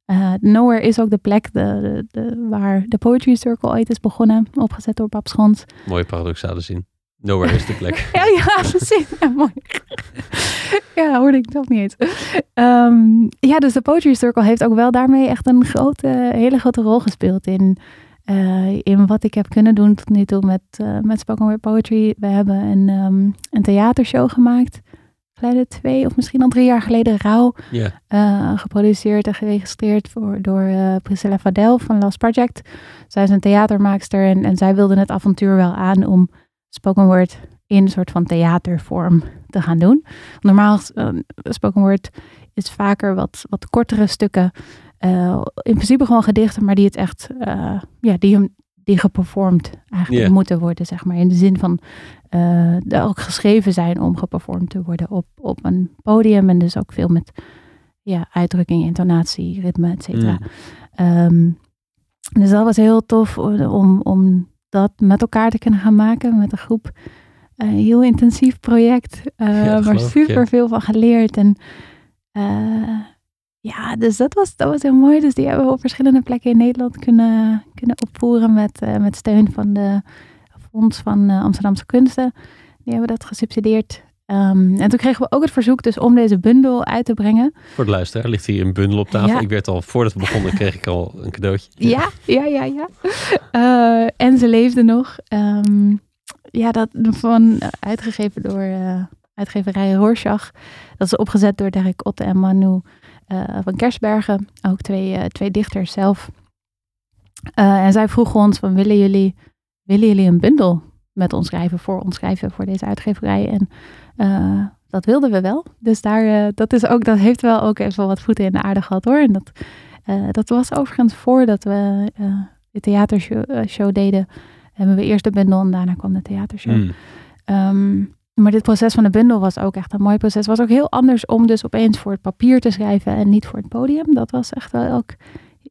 uh, Nowhere is ook de plek de, de, waar de Poetry Circle ooit is begonnen, opgezet door Bab Schons. Mooie paradoxale zin. Nowhere is de plek. ja, ja, precies. Ja, mooi. Ja, hoorde ik toch niet eens. Ehm, ja, dus de Poetry Circle heeft ook wel daarmee echt een grote, hele grote rol gespeeld in, uh, in wat ik heb kunnen doen tot nu toe met, uh, met spoken word poetry. We hebben een, um, een theatershow gemaakt. Geleden twee of misschien al drie jaar geleden Rauw. Yeah. Uh, geproduceerd en geregistreerd voor, door Priscilla Vadel van Last Project. Zij is een theatermaakster en, en zij wilde het avontuur wel aan om spoken word in een soort van theatervorm te gaan doen. Normaal uh, spoken word is vaker wat, wat kortere stukken. Uh, in principe gewoon gedichten, maar die het echt, uh, ja, die, die geperformed eigenlijk moeten worden, zeg maar. In de zin van, uh, ook geschreven zijn om geperformed te worden op, op een podium. En dus ook veel met ja, uitdrukking, intonatie, ritme, et cetera. Mm. Um, dus dat was heel tof om, om dat met elkaar te kunnen gaan maken met een groep. Een heel intensief project, uh, Ja, waar ik, super ja. veel van geleerd. En uh, ja, dus dat was, dat was heel mooi. Dus die hebben we op verschillende plekken in Nederland kunnen, kunnen opvoeren met, uh, met steun van de Fonds van Amsterdamse Kunsten. Die hebben dat gesubsidieerd. Um, en toen kregen we ook het verzoek dus om deze bundel uit te brengen. Voor de luisteraar ligt hier een bundel op tafel. Ja. Ik werd al, voordat we begonnen, kreeg ik al een cadeautje. Ja, ja, ja, ja. En ze leefde nog. Um, ja, dat van uitgegeven door uh, uitgeverij Rorschach. Dat is opgezet door Derek Otte en Manu uh, van Kersbergen. Ook twee, twee dichters zelf. En zij vroegen ons van willen jullie, willen jullie een bundel met ons schrijven, voor ons schrijven, voor deze uitgeverij. En dat wilden we wel. Dus daar, dat, is ook, dat heeft wel ook even wat voeten in de aarde gehad hoor. En dat, dat was overigens voordat we de theatershow show deden. Hebben we eerst de bundel en daarna kwam de theatershow. Mm. Um, maar dit proces van de bundel was ook echt een mooi proces. Het was ook heel anders om dus opeens voor het papier te schrijven en niet voor het podium. Dat was echt wel ook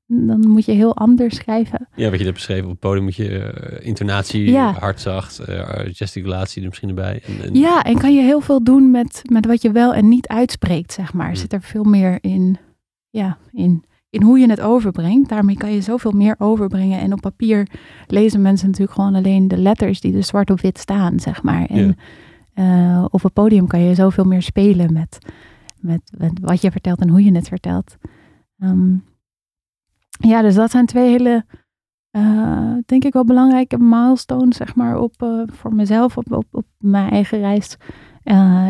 dan moet je heel anders schrijven. Ja, wat je net beschreven, op het podium moet je uh, intonatie, ja. hardzacht, uh, gesticulatie er misschien erbij. En, en... Ja, en kan je heel veel doen met, met wat je wel en niet uitspreekt, zeg maar. Mm. Zit er veel meer in, ja, in, in hoe je het overbrengt. Daarmee kan je zoveel meer overbrengen. En op papier lezen mensen natuurlijk gewoon alleen de letters die er zwart op wit staan, zeg maar. En ja. uh, op het podium kan je zoveel meer spelen met, met, met wat je vertelt en hoe je het vertelt. Um, ja, dus dat zijn twee hele, uh, denk ik wel belangrijke milestones, zeg maar, op, uh, voor mezelf, op, op, op mijn eigen reis.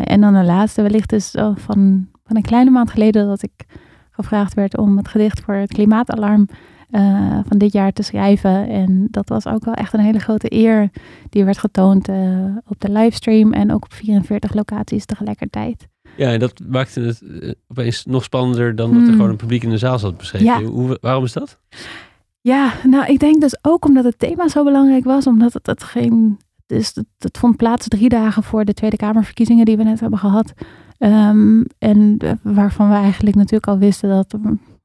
En dan de laatste wellicht is van, van een kleine maand geleden dat ik gevraagd werd om het gedicht voor het klimaatalarm uh, van dit jaar te schrijven. En dat was ook wel echt een hele grote eer. Die werd getoond op de livestream en ook op 44 locaties tegelijkertijd. Ja, en dat maakte het uh, opeens nog spannender dan dat er Hmm. gewoon een publiek in de zaal zat beschreven. Ja. Hoe, waarom is dat? Ja, nou ik denk dus ook omdat het thema zo belangrijk was, omdat het, het geen. Dus het, het vond plaats drie dagen voor de Tweede Kamerverkiezingen die we net hebben gehad. Um, en waarvan we eigenlijk natuurlijk al wisten dat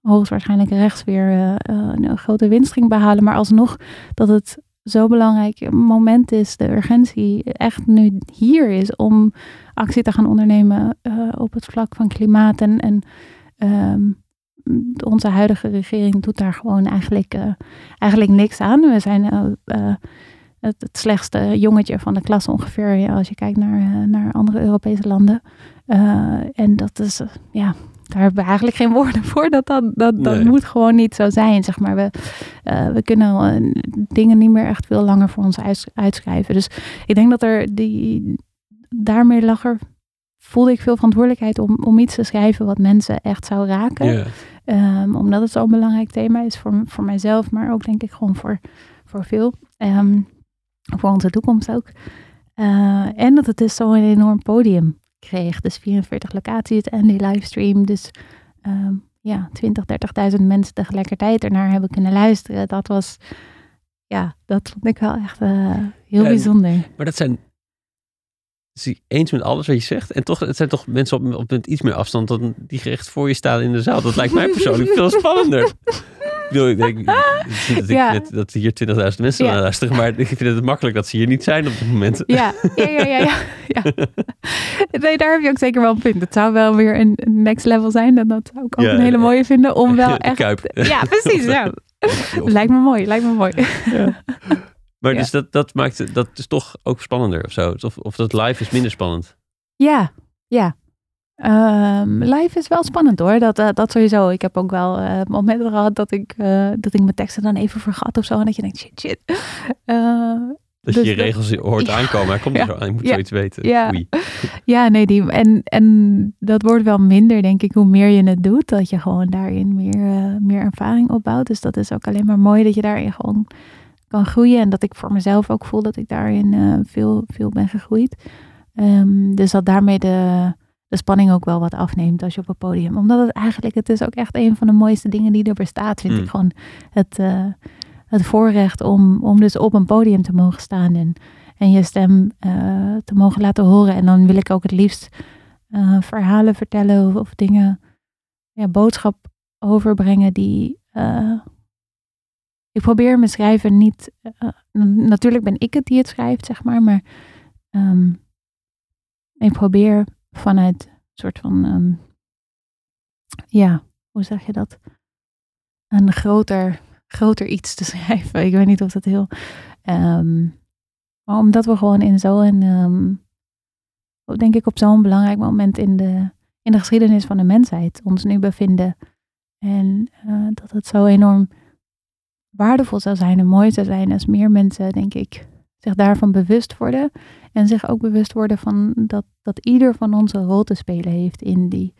hoogstwaarschijnlijk rechts weer uh, uh, een grote winst ging behalen. Maar alsnog dat het zo belangrijk moment is, de urgentie echt nu hier is om actie te gaan ondernemen op het vlak van klimaat. En, en um, onze huidige regering doet daar gewoon eigenlijk, eigenlijk niks aan. We zijn het, slechtste jongetje van de klas ongeveer, als je kijkt naar, naar andere Europese landen. En dat is, ja, daar hebben we eigenlijk geen woorden voor. Dat, dat, dat, dat Nee. moet gewoon niet zo zijn. Zeg maar. we, uh, we kunnen dingen niet meer echt veel langer voor ons uit, uitschrijven. Dus ik denk dat er die, daarmee lag er, voelde ik veel verantwoordelijkheid om, om iets te schrijven wat mensen echt zou raken. Yeah. Um, omdat het zo'n belangrijk thema is voor, voor mijzelf, maar ook denk ik gewoon voor, voor veel. Um, voor onze toekomst ook. En dat het dus zo'n enorm podium kreeg. Dus 44 locaties en die livestream. Dus um, ja, 20, 30.000 mensen tegelijkertijd ernaar hebben kunnen luisteren. Dat was, ja, dat vond ik wel echt uh, heel Ja, bijzonder. Maar dat zijn, zie eens met alles wat je zegt. En toch, het zijn toch mensen op, op iets meer afstand dan die gerecht voor je staan in de zaal. Dat lijkt mij persoonlijk veel spannender. Ik bedoel, ik denk dat, Ja. ik, dat hier 20.000 mensen Ja. naar luisteren. Maar ik vind het makkelijk dat ze hier niet zijn op dit moment. Ja, ja, ja, ja. ja, ja. Nee, daar heb je ook zeker wel een punt. Het zou wel weer een next level zijn. En dat zou ik ook een hele mooie vinden om wel echt... Kuip. Ja, precies. Ja. Lijkt me mooi, lijkt me mooi. Maar dus dat, dat maakt het- dat is toch ook spannender of zo. Of, of dat live is minder spannend. Ja, ja. Live is wel spannend hoor. Dat, eh, dat sowieso. Ik heb ook wel eh, momenten gehad dat ik, eh, dat ik mijn teksten dan even vergat of zo. En dat je denkt, shit, shit. Dat Dus je je dat- regels hoort Ja. aankomen. Hij komt Ja. er zo aan. Je moet Ja. zoiets weten. Ja. Oei. ja, nee, die, en, en dat wordt wel minder, denk ik, hoe meer je het doet. Dat je gewoon daarin meer, meer ervaring opbouwt. Dus dat is ook alleen maar mooi dat je daarin gewoon kan groeien. En dat ik voor mezelf ook voel dat ik daarin veel, veel ben gegroeid. Ehm, dus dat daarmee de, de spanning ook wel wat afneemt als je op een podium. Omdat het eigenlijk, het is ook echt een van de mooiste dingen die er bestaat, vind Mm. ik gewoon. Het, eh, het voorrecht om, om dus op een podium te mogen staan en, en je stem eh, te mogen laten horen. En dan wil ik ook het liefst eh, verhalen vertellen of, of dingen, ja, boodschap overbrengen die. ik probeer mijn schrijven niet. natuurlijk ben ik het die het schrijft, zeg maar, maar ehm, ik probeer vanuit een soort van. ehm, ja, hoe zeg je dat? Een groter, groter iets te schrijven. Ik weet niet of dat heel. ehm, maar omdat we gewoon in zo'n. ehm, denk ik op zo'n belangrijk moment in de, in de geschiedenis van de mensheid ons nu bevinden. En eh, dat het zo enorm waardevol zou zijn en mooi zou zijn als meer mensen, denk ik, zich daarvan bewust worden. En zich ook bewust worden van dat, dat ieder van ons een rol te spelen heeft in, die,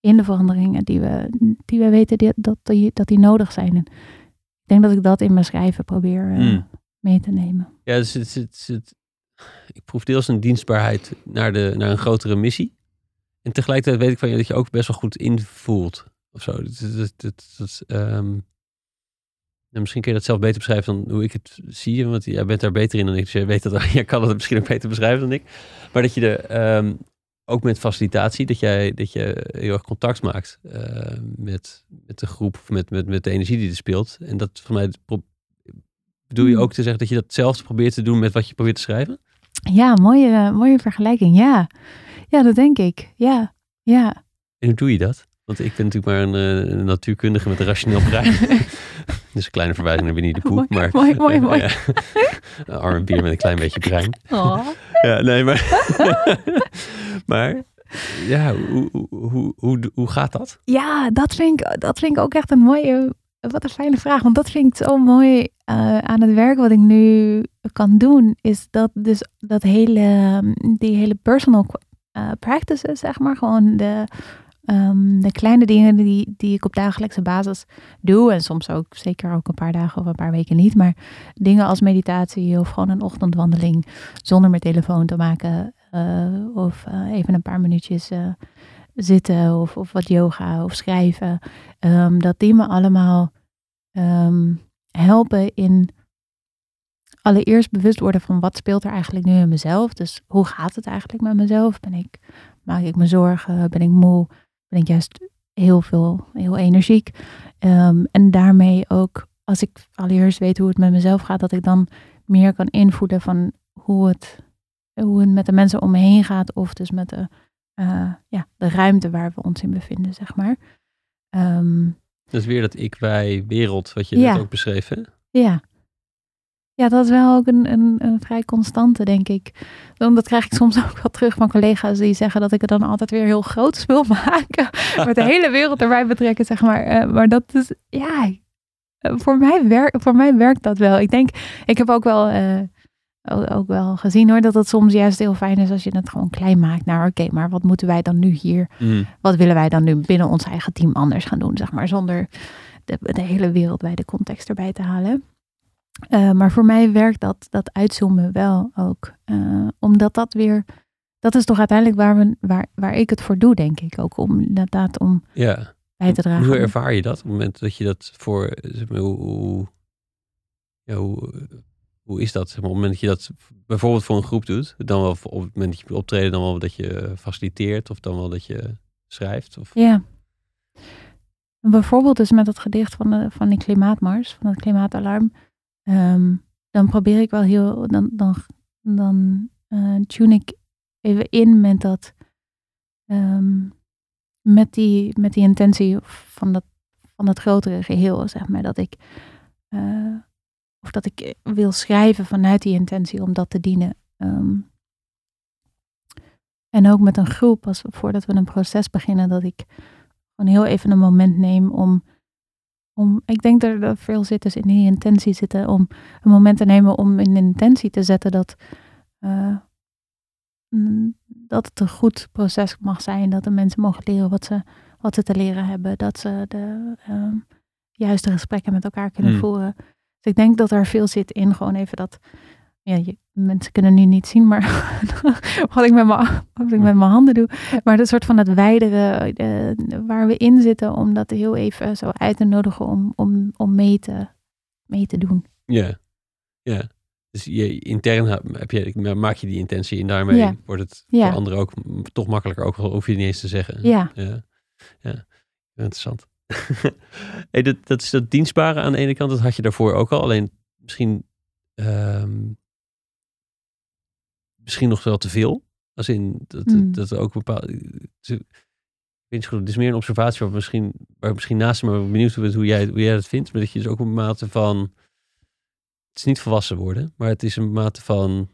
in de veranderingen die we, die we weten die, dat, die, dat die nodig zijn. En ik denk dat ik dat in mijn schrijven probeer eh, Mm. mee te nemen. Ja, dus het, het, het- ik proef deels een dienstbaarheid naar, de, naar een grotere missie. En tegelijkertijd weet ik van je dat je ook best wel goed invoelt. Of zo. Dat, dat, dat, dat, ehm, nou, misschien kun je dat zelf beter beschrijven dan hoe ik het zie. Want jij bent daar beter in dan ik. Dus jij, weet dat, jij kan het misschien ook beter beschrijven dan ik. Maar dat je er ehm, ook met facilitatie, dat, jij, dat je heel erg contact maakt eh, met, met de groep of met, met, met de energie die er speelt. En dat voor mij bedoel je Hmm. ook te zeggen dat je datzelfde probeert te doen met wat je probeert te schrijven? Ja, mooie, mooie vergelijking. Ja. ja, dat denk ik. Ja, ja. En hoe doe je dat? Want ik ben natuurlijk maar een, eh, een natuurkundige met een rationeel brein. dus een kleine verwijzing naar Winnie de Poe. Mooi, Maar, mooi, mooi, mooi. Ja. een arme bier met een klein beetje brein. Oh. Ja, nee, maar... maar ja, hoe, hoe, hoe, hoe, gaat dat? Ja, dat vind, ik, dat vind ik ook echt een mooie. Wat een fijne vraag. Want dat vind ik zo mooi eh, aan het werk wat ik nu kan doen. Is dat dus dat hele, die hele personal eh, practices, zeg maar. Gewoon de, ehm, de kleine dingen die, die ik op dagelijkse basis doe. En soms ook zeker ook een paar dagen of een paar weken niet. Maar dingen als meditatie of gewoon een ochtendwandeling zonder mijn telefoon te maken. eh, of eh, even een paar minuutjes eh, zitten of, of wat yoga of schrijven. Ehm, dat die me allemaal ehm, helpen in allereerst bewust worden van wat speelt er eigenlijk nu in mezelf. Dus hoe gaat het eigenlijk met mezelf? Ben ik, maak ik me zorgen? Ben ik moe? Ben ik juist heel veel, heel energiek? Ehm, en daarmee ook, als ik allereerst weet hoe het met mezelf gaat, dat ik dan meer kan invoelen van hoe het, hoe het met de mensen om me heen gaat. Of dus met de, eh, ja, de ruimte waar we ons in bevinden, zeg maar. Ehm, Dat is weer dat ik-wij wereld, wat je Ja. net ook beschreef. Hè? ja. Ja, dat is wel ook een, een, een vrij constante, denk ik. Dan, dat krijg ik soms ook wel terug van collega's die zeggen dat ik het dan altijd weer heel groot wil maken. Met de hele wereld erbij betrekken, zeg maar. Eh, maar dat is, ja, eh, voor mij, werk, voor mij werkt dat wel. Ik denk, ik heb ook wel, eh, ook, ook wel gezien hoor, dat het soms juist heel fijn is als je het gewoon klein maakt. Nou, oké, maar wat moeten wij dan nu hier Mm. wat willen wij dan nu binnen ons eigen team anders gaan doen, zeg maar, zonder de, de hele wereld bij de context erbij te halen. Eh, maar voor mij werkt dat, dat uitzoomen wel ook. Eh, omdat dat weer, dat is toch uiteindelijk waar, we, waar, waar ik het voor doe, denk ik. Ook om inderdaad om Ja. bij te dragen. Hoe ervaar je dat? Op het moment dat je dat voor, zeg maar, hoe, hoe, ja, hoe, hoe is dat? Zeg maar, op het moment dat je dat bijvoorbeeld voor een groep doet, dan wel op het moment dat je optreden, dan wel dat je faciliteert of dan wel dat je schrijft? Of, Ja. Bijvoorbeeld dus met het gedicht van, de, van die klimaatmars, van het klimaatalarm. Ehm, dan probeer ik wel heel, dan, dan, dan eh, tune ik even in met dat, ehm, met die, met die intentie van dat, van dat grotere geheel, zeg maar. Dat ik, eh, of dat ik wil schrijven vanuit die intentie om dat te dienen. Ehm, en ook met een groep, als, voordat we een proces beginnen, dat ik gewoon heel even een moment neem om, om ik denk dat er veel zit dus in die intentie zitten, om een moment te nemen om in de intentie te zetten dat, uh, dat het een goed proces mag zijn, dat de mensen mogen leren wat ze, wat ze te leren hebben, dat ze de uh, juiste gesprekken met elkaar kunnen hmm. voeren. Dus ik denk dat er veel zit in gewoon even dat ja, je, mensen kunnen nu niet zien, maar wat ik met mijn, wat ik met mijn handen doe. Maar dat soort van het wijdere uh, waar we in zitten, om dat heel even zo uit te nodigen om, om, om mee, te, mee te doen. Ja, ja. Dus je, intern heb je, maak je die intentie en daarmee wordt het voor anderen ook toch makkelijker, ook al hoef je niet eens te zeggen. Ja. Ja, ja. interessant. hey, dat, dat is dat dienstbare aan de ene kant, dat had je daarvoor ook al. Alleen misschien um, misschien nog wel te veel. Als in dat, mm. dat, ook bepaalde. Het is meer een observatie waar misschien, waar misschien naast me benieuwd bent hoe jij, hoe jij dat vindt. Maar dat je dus ook een mate van. Het is niet volwassen worden, maar het is een mate van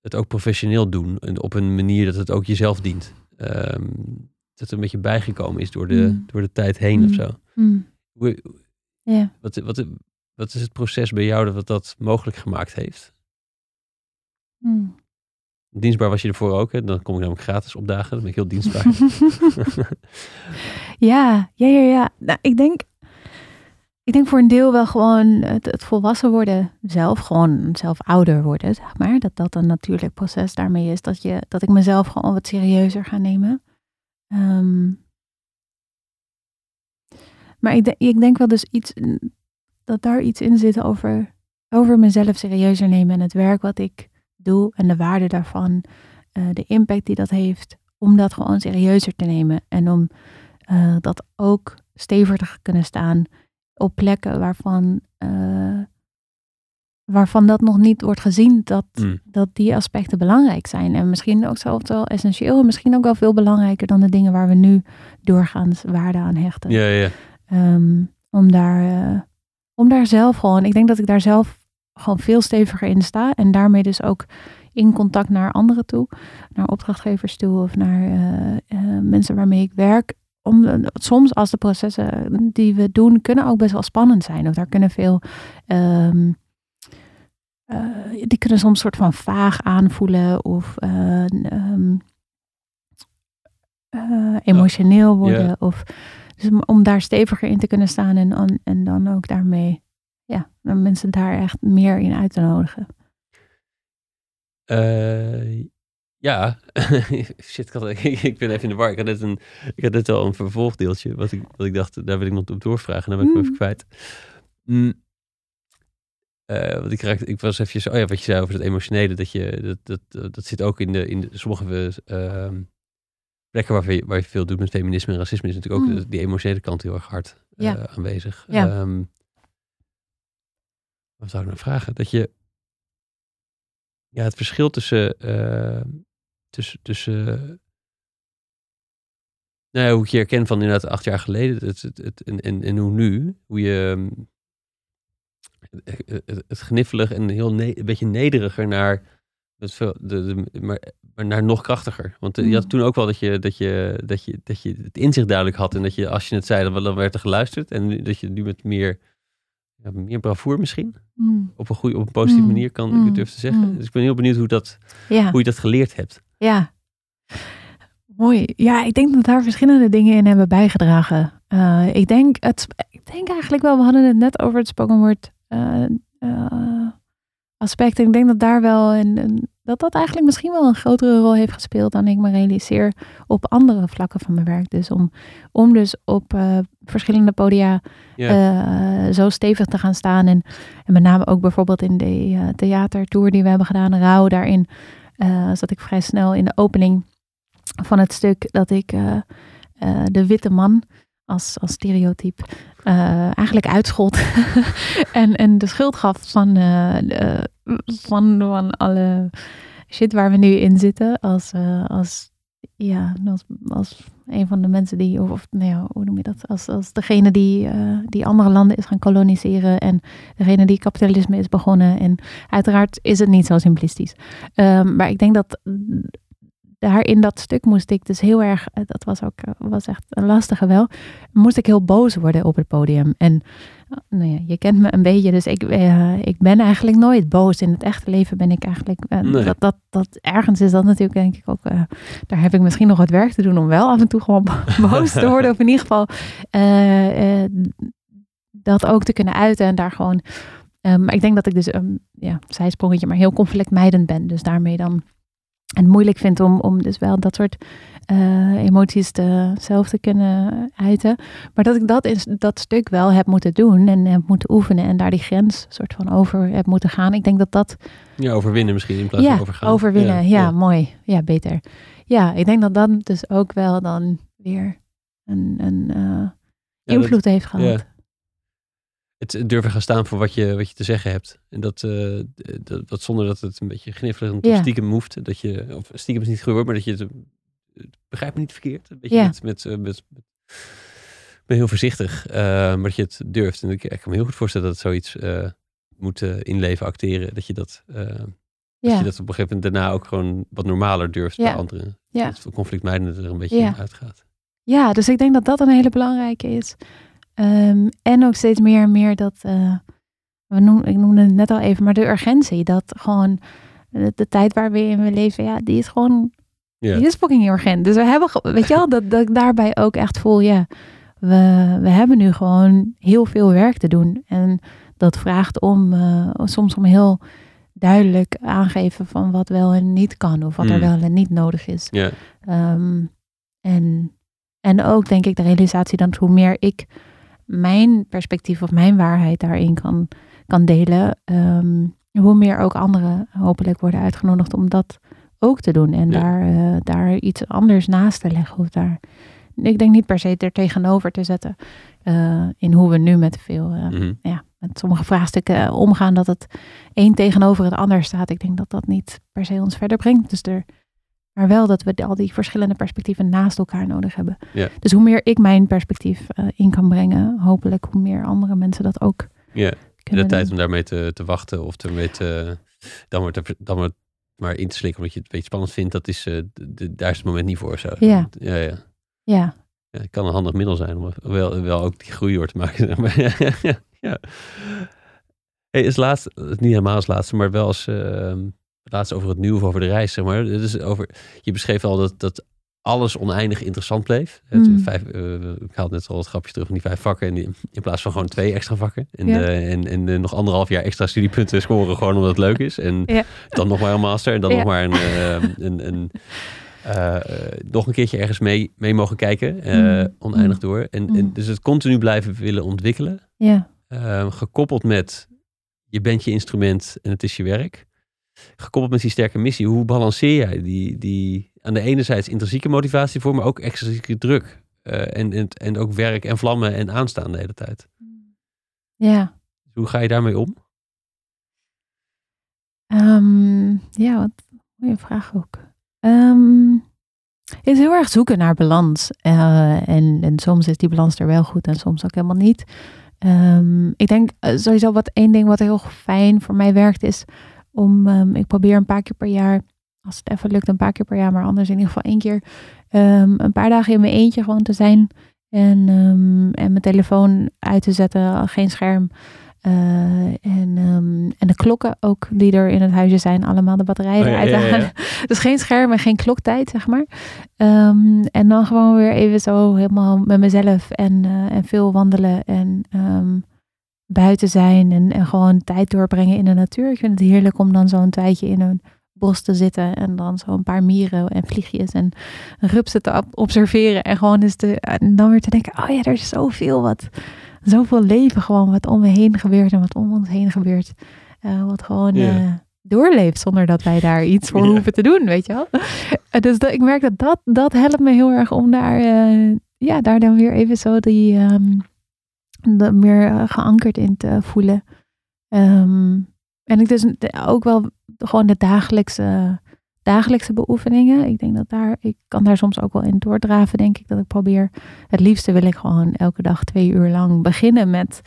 het ook professioneel doen. En op een manier dat het ook jezelf dient. Um, dat het een beetje bijgekomen is door de, mm. door de tijd heen mm. of zo. Mm. Hoe, yeah. wat, wat, wat is het proces bij jou dat dat mogelijk gemaakt heeft? Dienstbaar was je ervoor ook, hè? dan kom ik namelijk gratis opdagen. Dan ben ik heel dienstbaar. ja, ja, ja, ja. Nou, ik denk, ik denk voor een deel wel gewoon het, het, volwassen worden zelf, gewoon zelf ouder worden, zeg maar. Dat dat een natuurlijk proces daarmee is, dat, je, dat ik mezelf gewoon wat serieuzer ga nemen. Ehm, maar ik, ik denk wel dus iets, dat daar iets in zit over, over mezelf serieuzer nemen en het werk wat ik doe en de waarde daarvan, uh, de impact die dat heeft, om dat gewoon serieuzer te nemen en om uh, dat ook steviger te kunnen staan op plekken waarvan, uh, waarvan dat nog niet wordt gezien, dat, mm. dat die aspecten belangrijk zijn. En misschien ook zelfs wel essentieel, en misschien ook wel veel belangrijker dan de dingen waar we nu doorgaans waarde aan hechten. Ja, ja. Um, om daar, om daar zelf gewoon, ik denk dat ik daar zelf gewoon veel steviger in sta. En daarmee dus ook in contact naar anderen toe. Naar opdrachtgevers toe of naar uh, uh, mensen waarmee ik werk. Om, soms als de processen die we doen kunnen ook best wel spannend zijn. Of daar kunnen veel... Um, uh, die kunnen soms een soort van vaag aanvoelen of um, emotioneel worden. Yeah. Of, dus om daar steviger in te kunnen staan en, en dan ook daarmee ja, om mensen daar echt meer in uit te nodigen. Uh, ja, shit, ik, ik, ben even in de war. Ik had net, een, ik had net al een vervolgdeeltje, wat ik, wat ik dacht, daar wil ik nog op doorvragen. En dan ben ik mm. even kwijt. Mm. Uh, want ik, raakte, ik was even, oh ja, wat je zei over het emotionele, dat, je, dat, dat, dat zit ook in, de, in de, sommige uh, plekken waar je, waar je veel doet met feminisme en racisme, is natuurlijk ook mm. die emotionele kant heel erg hard ja. uh, aanwezig. Ja. Um, wat zou ik nou vragen? Dat je ja, het verschil tussen, uh, tussen, tussen nou ja, hoe ik je herken van inderdaad acht jaar geleden het, het, het, en, en, en hoe nu, hoe je ehm, het, het gniffelig en heel ne een beetje nederiger naar, het, de, de, maar, maar naar nog krachtiger. Want je had mm. toen ook wel dat je, dat, je, dat, je, dat je het inzicht duidelijk had en dat je als je het zei, dan werd er geluisterd en dat je nu met meer ja, meer bravoer misschien. Mm. Op een goede, op een positieve mm. manier kan ik het mm. durf te zeggen. Dus ik ben heel benieuwd hoe, dat, hoe je dat geleerd hebt. Ja, mooi. Ja, ik denk dat daar verschillende dingen in hebben bijgedragen. Uh, ik, denk het, ik denk eigenlijk wel, we hadden het net over het spoken word uh, uh, aspect. En ik denk dat daar wel een, een dat dat eigenlijk misschien wel een grotere rol heeft gespeeld dan ik me realiseer op andere vlakken van mijn werk. Dus om, om dus op uh, verschillende podia yeah. uh, zo stevig te gaan staan. En, en met name ook bijvoorbeeld in de uh, theatertour die we hebben gedaan, Rauw, daarin zat ik vrij snel in de opening van het stuk dat ik de witte man als, als stereotype uh, eigenlijk uitschold en, en de schuld gaf van, uh, van, van alle shit waar we nu in zitten als, als ja, als, als een van de mensen die, of, nou ja, hoe noem je dat? Als, als degene die, die andere landen is gaan koloniseren en degene die kapitalisme is begonnen. En uiteraard is het niet zo simplistisch. Um, maar ik denk dat daar in dat stuk moest ik dus heel erg, eh, dat was ook was echt een lastige wel, moest ik heel boos worden op het podium. En nou ja, je kent me een beetje, dus ik, uh, ik ben eigenlijk nooit boos. In het echte leven ben ik eigenlijk, uh, dat, dat, dat ergens is dat natuurlijk denk ik ook, uh, daar heb ik misschien nog wat werk te doen om wel af en toe gewoon boos te worden. of in ieder geval dat ook te kunnen uiten en daar gewoon, maar ik denk dat ik dus, um, ja, zijsprongetje, maar heel conflictmijdend ben. Dus daarmee dan en moeilijk vind om, om dus wel dat soort uh, emoties te, zelf te kunnen uiten. Maar dat ik dat in dat stuk wel heb moeten doen en heb moeten oefenen en daar die grens soort van over heb moeten gaan. Ik denk dat dat. Ja, overwinnen misschien in plaats ja, van overgaan. Overwinnen, ja, ja, mooi. Ja, beter. Ja, ik denk dat dat dus ook wel dan weer een, een uh, invloed heeft gehad het durven gaan staan voor wat je, wat je te zeggen hebt. En dat, uh, dat, dat, zonder dat het een beetje gniffelig of stiekem hoeft. Dat je, of stiekem is niet gehoord, maar dat je het, begrijp me niet verkeerd. Een beetje ja. met, met, met, met, ben heel voorzichtig, uh, maar dat je het durft. En ik, ik, kan me heel goed voorstellen dat het zoiets uh, moet inleven, acteren. Dat je dat, ja. dat je dat op een gegeven moment daarna ook gewoon wat normaler durft ja. bij anderen. Ja. Dat het conflictmijdend er een beetje ja. uitgaat. Ja, dus ik denk dat dat een hele belangrijke is. Um, en ook steeds meer en meer dat, uh, we noem, ik noemde het net al even, maar de urgentie. Dat gewoon de, de tijd waar we in leven, ja, die is gewoon, yeah. die is fucking urgent. Dus we hebben, weet je wel, dat, dat ik daarbij ook echt voel, ja, we, we hebben nu gewoon heel veel werk te doen. En dat vraagt om, uh, soms om heel duidelijk aangeven van wat wel en niet kan. Of wat er mm. wel en niet nodig is. Yeah. Um, en, en ook denk ik de realisatie dat hoe meer ik mijn perspectief of mijn waarheid daarin kan, kan delen, ehm, hoe meer ook anderen hopelijk worden uitgenodigd om dat ook te doen. En daar, uh, daar iets anders naast te leggen. Of daar, ik denk niet per se er tegenover te zetten. Uh, in hoe we nu met veel, uh, mm-hmm. ja, met sommige vraagstukken omgaan. Dat het een tegenover het ander staat. Ik denk dat dat niet per se ons verder brengt. Dus er maar wel dat we al die verschillende perspectieven naast elkaar nodig hebben. Ja. Dus hoe meer ik mijn perspectief uh, in kan brengen, hopelijk hoe meer andere mensen dat ook. Ja, de tijd om daarmee te, te wachten of ermee te, dan maar, te, dan maar, maar in te slikken omdat je het een beetje spannend vindt, dat is, uh, de, daar is het moment niet voor. Zo. Ja. Ja, ja. ja. ja. Het kan een handig middel zijn om wel, wel ook die groei door te maken. Zeg maar. ja, ja. Hey, is laatst, niet helemaal als laatste, maar wel als uh, laatst over het nieuws, over de reis, zeg maar. Dus over, je beschreef al dat, dat alles oneindig interessant bleef. Mm. Vijf, uh, ik haal net al het grapje terug van die vijf vakken. En die, in plaats van gewoon twee extra vakken. En, ja. uh, en, en uh, nog anderhalf jaar extra studiepunten scoren gewoon omdat het leuk is. En ja. dan nog maar een master. En dan ja. nog maar een, een, een nog een keertje ergens mee, mee mogen kijken. Mm. Oneindig mm. door. En, en, dus het continu blijven willen ontwikkelen. gekoppeld met je bent je instrument en het is je werk gekoppeld met die sterke missie, hoe balanceer jij die, die aan de ene zijde intrinsieke motivatie voor, maar ook extrinsieke druk? Uh, en, en, en ook werk en vlammen en aanstaan de hele tijd. Ja. Dus hoe ga je daarmee om? Um, ja, wat mooie vraag ook. Um, het is heel erg zoeken naar balans. Uh, en, en soms is die balans er wel goed en soms ook helemaal niet. Um, ik denk uh, sowieso wat één ding wat heel fijn voor mij werkt is om, um, ik probeer een paar keer per jaar, als het even lukt, een paar keer per jaar, maar anders in ieder geval één keer, um, een paar dagen in mijn eentje gewoon te zijn. En, um, en mijn telefoon uit te zetten, geen scherm. Uh, en, en de klokken ook die er in het huisje zijn, allemaal de batterijen oh, ja, uit ja, ja, Dus geen scherm en geen kloktijd, zeg maar. en dan gewoon weer even zo helemaal met mezelf en, uh, en veel wandelen en buiten zijn en, en gewoon tijd doorbrengen in de natuur. Ik vind het heerlijk om dan zo'n tijdje in een bos te zitten en dan zo'n paar mieren en vliegjes en rupsen te observeren en gewoon eens te, en dan weer te denken, oh ja, er is zoveel wat, zoveel leven gewoon wat om me heen gebeurt en wat om ons heen gebeurt. Uh, wat gewoon yeah. uh, doorleeft zonder dat wij daar iets voor yeah. hoeven te doen, weet je wel. dus dat, ik merk dat, dat dat helpt me heel erg om daar, uh, ja, daar dan weer even zo die, um, meer eh, geankerd in te voelen. Um, en ik dus ook wel gewoon de dagelijkse, dagelijkse beoefeningen. Ik denk dat daar, ik kan daar soms ook wel in doordraven, denk ik. Dat ik probeer, het liefste wil ik gewoon elke dag twee uur lang beginnen met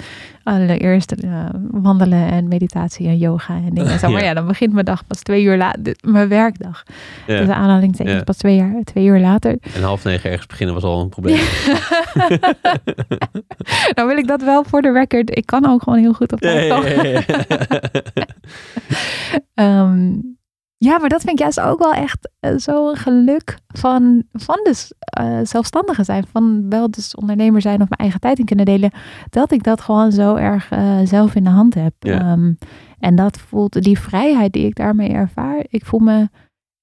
allereerst uh, wandelen en meditatie en yoga en dingen. Zo, maar ja. dan begint mijn dag pas twee uur later, mijn werkdag. Ja. Dus de aanhalingstekens ja. pas twee, jaar, twee uur later. En half negen ergens beginnen was al een probleem. nou wil ik dat wel voor de record. Ik kan ook gewoon heel goed op tijd um, ja, maar dat vind ik juist ook wel echt uh, zo'n geluk van, van dus uh, zelfstandigen zijn. Van wel dus ondernemer zijn of mijn eigen tijd in kunnen delen. Dat ik dat gewoon zo erg uh, zelf in de hand heb. Ja. Um, en dat voelt, die vrijheid die ik daarmee ervaar. Ik voel me,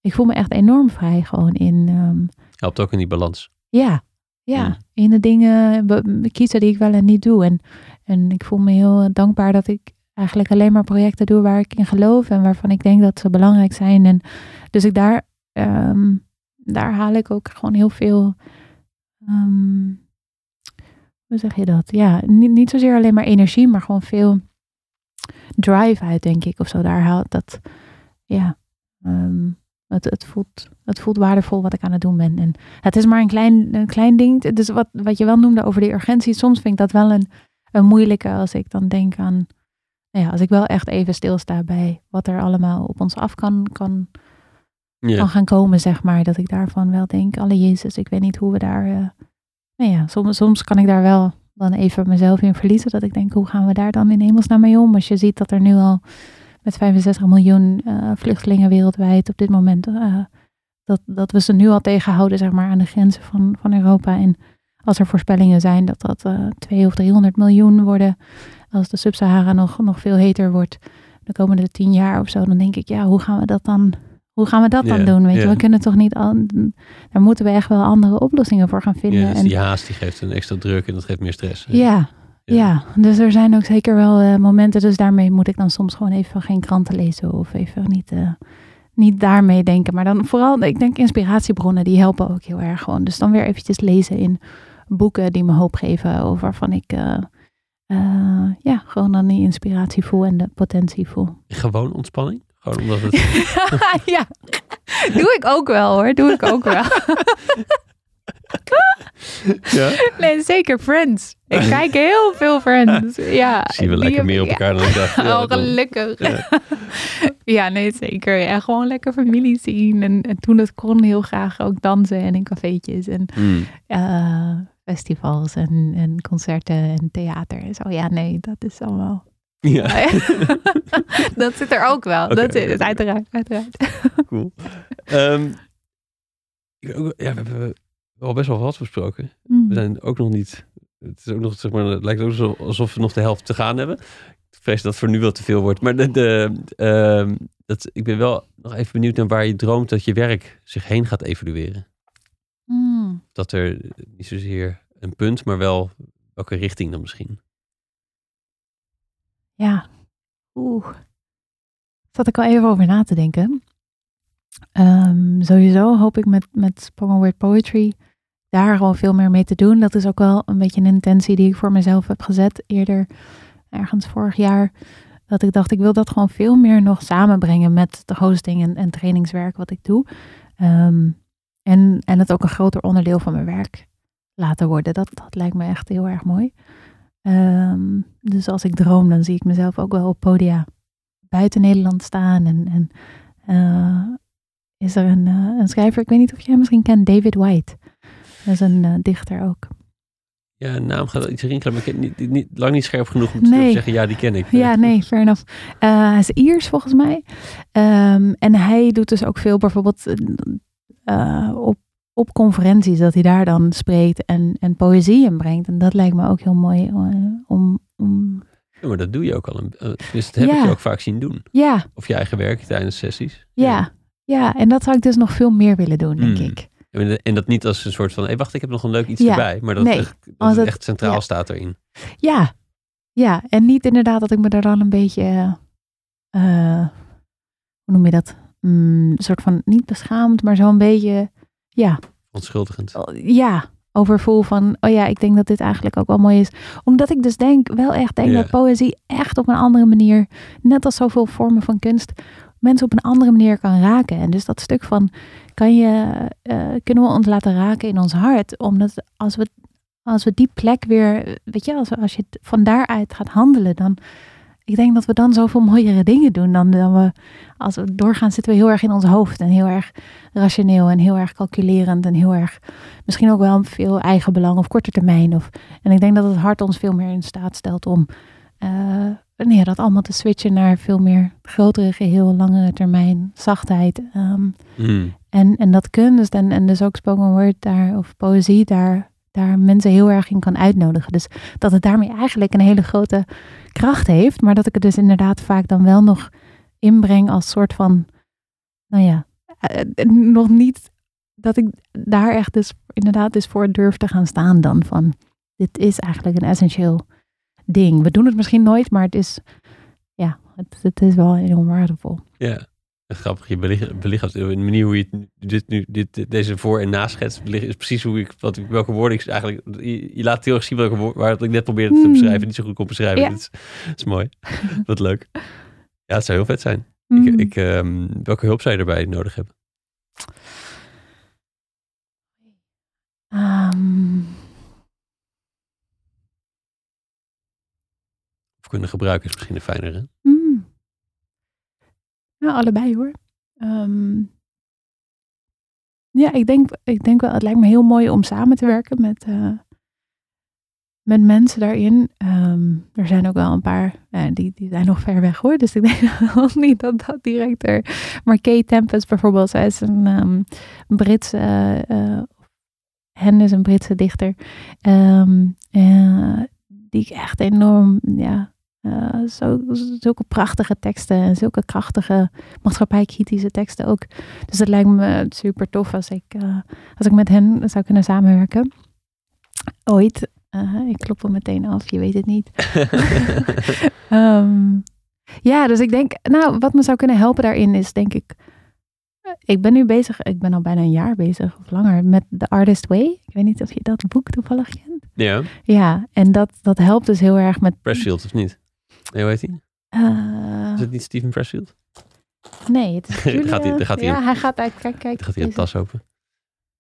ik voel me echt enorm vrij gewoon in. Um, Helpt ook in die balans. Ja, ja, mm. in de dingen kiezen die ik wel en niet doe. En, en ik voel me heel dankbaar dat ik eigenlijk alleen maar projecten doe waar ik in geloof en waarvan ik denk dat ze belangrijk zijn. En dus ik daar, um, daar haal ik ook gewoon heel veel. Um, hoe zeg je dat? Ja, niet, niet zozeer alleen maar energie, maar gewoon veel drive uit, denk ik. Of zo. Daar haal dat. Ja. Um, het, het, voelt, het voelt waardevol wat ik aan het doen ben. En het is maar een klein, een klein ding. Dus wat, wat je wel noemde over de urgentie. Soms vind ik dat wel een, een moeilijke als ik dan denk aan ja, als ik wel echt even stilsta bij wat er allemaal op ons af kan, kan, kan gaan komen, zeg maar. Dat ik daarvan wel denk, alle Jezus, ik weet niet hoe we daar... Uh, nou ja, soms, soms kan ik daar wel dan even mezelf in verliezen. Dat ik denk, hoe gaan we daar dan in hemelsnaam mee om? Als je ziet dat er nu al met 65 miljoen uh, vluchtelingen wereldwijd op dit moment... Uh, dat, dat we ze nu al tegenhouden, zeg maar, aan de grenzen van, van Europa. En als er voorspellingen zijn dat dat uh, 200 of 300 miljoen worden als de Sub-Sahara nog, nog veel heter wordt de komende tien jaar of zo, dan denk ik, ja, hoe gaan we dat dan, hoe gaan we dat dan doen? Weet je, we kunnen toch niet, al, daar moeten we echt wel andere oplossingen voor gaan vinden. Ja, dus die haast die geeft een extra druk en dat geeft meer stress. Ja, ja. dus er zijn ook zeker wel uh, momenten, dus daarmee moet ik dan soms gewoon even geen kranten lezen of even niet, uh, niet daarmee denken. Maar dan vooral, ik denk inspiratiebronnen, die helpen ook heel erg gewoon. Dus dan weer eventjes lezen in boeken die me hoop geven of waarvan ik... Uh, uh, ja, gewoon dan die inspiratie voel en de potentie voel. Gewoon ontspanning? Gewoon omdat het... ja, doe ik ook wel hoor. Doe ik ook wel. ja? Nee, zeker Friends. Ik kijk heel veel Friends. Ja, Zien we lekker meer op elkaar dan ik dacht. Ja, oh, gelukkig. Ja. ja. nee, zeker. Ja, gewoon lekker familie zien. En, en toen het kon heel graag ook dansen en in cafeetjes. En mm. uh, festivals en, en concerten en theater en zo. Ja, nee, dat is allemaal. Ja. dat zit er ook wel. dat zit het, uiteraard. uiteraard. Cool. Um, ja, we hebben al best wel wat besproken. Mm. We zijn ook nog niet. Het is ook nog, zeg maar, het lijkt ook alsof we nog de helft te gaan hebben. Ik vrees dat het voor nu wel te veel wordt. Maar de, de, um, dat, ik ben wel nog even benieuwd naar waar je droomt dat je werk zich heen gaat evolueren. Mm. Dat er niet zozeer een punt, maar wel welke richting dan misschien? Ja, oeh. Zat ik al even over na te denken. Um, sowieso hoop ik met, met Spoken Word Poetry daar gewoon veel meer mee te doen. Dat is ook wel een beetje een intentie die ik voor mezelf heb gezet eerder, ergens vorig jaar. Dat ik dacht, ik wil dat gewoon veel meer nog samenbrengen met de hosting en, en trainingswerk wat ik doe. Um, en, en het ook een groter onderdeel van mijn werk laten worden. Dat, dat lijkt me echt heel erg mooi. Um, dus als ik droom, dan zie ik mezelf ook wel op podia buiten Nederland staan. En, en uh, is er een, uh, een schrijver, ik weet niet of jij misschien kent, David White. Dat is een uh, dichter ook. Ja, een naam gaat iets rinkelen, maar ik heb niet, niet, lang niet scherp genoeg om te nee. zeggen, ja, die ken ik. Ja, nee, fair enough. hij is Iers volgens mij. Um, en hij doet dus ook veel bijvoorbeeld uh, op, op conferenties, dat hij daar dan spreekt en, en poëzie in brengt. En dat lijkt me ook heel mooi uh, om, om... Ja, maar dat doe je ook al. Een, uh, dus dat heb ja. ik je ook vaak zien doen. Ja. Of je eigen werk tijdens sessies. Ja. ja, ja. En dat zou ik dus nog veel meer willen doen, denk mm. ik. En dat niet als een soort van, hé, hey, wacht, ik heb nog een leuk iets erbij. Maar dat, nee, echt, dat het echt centraal staat erin. Ja, ja. En niet inderdaad dat ik me daar dan een beetje, hoe noem je dat? Mm, een soort van niet beschaamd, maar zo'n beetje, ja. Onschuldigend. Ja, overvoel van, oh ja, ik denk dat dit eigenlijk ook wel mooi is. Omdat ik dus denk, wel echt denk dat poëzie echt op een andere manier, net als zoveel vormen van kunst, mensen op een andere manier kan raken. En dus dat stuk van, kan je, eh, kunnen we ons laten raken in ons hart? Omdat als we, als we die plek weer, weet je, als, als je van daaruit gaat handelen, dan, ik denk dat we dan zoveel mooiere dingen doen dan, dan we, als we doorgaan, zitten we heel erg in ons hoofd en heel erg rationeel en heel erg calculerend en heel erg, misschien ook wel veel eigen belang of korte termijn. Of, en ik denk dat het hart ons veel meer in staat stelt om uh, nee, dat allemaal te switchen naar veel meer grotere geheel, langere termijn, zachtheid. Um, en, en dat kunst en, en dus ook spoken word daar, of poëzie daar, daar mensen heel erg in kan uitnodigen. Dus dat het daarmee eigenlijk een hele grote kracht heeft, maar dat ik het dus inderdaad vaak dan wel nog inbreng als soort van, nou ja, uh, nog niet dat ik daar echt dus inderdaad dus voor durf te gaan staan dan van, dit is eigenlijk een essentieel ding. We doen het misschien nooit, maar het is, ja, het, is wel enorm waardevol. Ja, grappig. Je belichaamt de manier hoe je dit nu, dit, deze voor- en naschets is precies hoe ik, wat, welke woorden ik eigenlijk, je, laat heel erg zien welke woorden, waar ik net probeerde te hmm. beschrijven, niet zo goed kon beschrijven. Ja. Dat, is, mooi. wat leuk. Ja, het zou heel vet zijn. Ik, hmm. ik, um, welke hulp zou je erbij nodig hebben? Um, kunnen gebruiken is misschien een fijnere. Mm. Ja, allebei hoor. Um, ja, ik denk, ik denk wel, het lijkt me heel mooi om samen te werken met, uh, met mensen daarin. Um, er zijn ook wel een paar, uh, die, die zijn nog ver weg hoor. Dus ik denk nog niet dat dat direct er. Maar Kate Tempest bijvoorbeeld, zij is een um, Britse, uh, is een Britse dichter. Die ik echt enorm, ja, uh, zo, zulke prachtige teksten en zulke krachtige maatschappijkritische teksten ook. Dus het lijkt me super tof als ik, uh, als ik met hen zou kunnen samenwerken. Ooit. Uh, ik klop hem meteen af, je weet het niet. um, ja, dus ik denk, nou, wat me zou kunnen helpen daarin is denk ik ik ben nu bezig, ik ben al bijna een jaar bezig of langer met The Artist Way. Ik weet niet of je dat boek toevallig kent. Ja. Ja, en dat, dat helpt dus heel erg met. Pressfield of niet? Nee, hoe heet hij? Uh, is het niet Steven Pressfield? Nee, het is Julia... gaat hij, gaat hij ja, hij gaat uit, kijk, kijk. Dan gaat hij een tas open.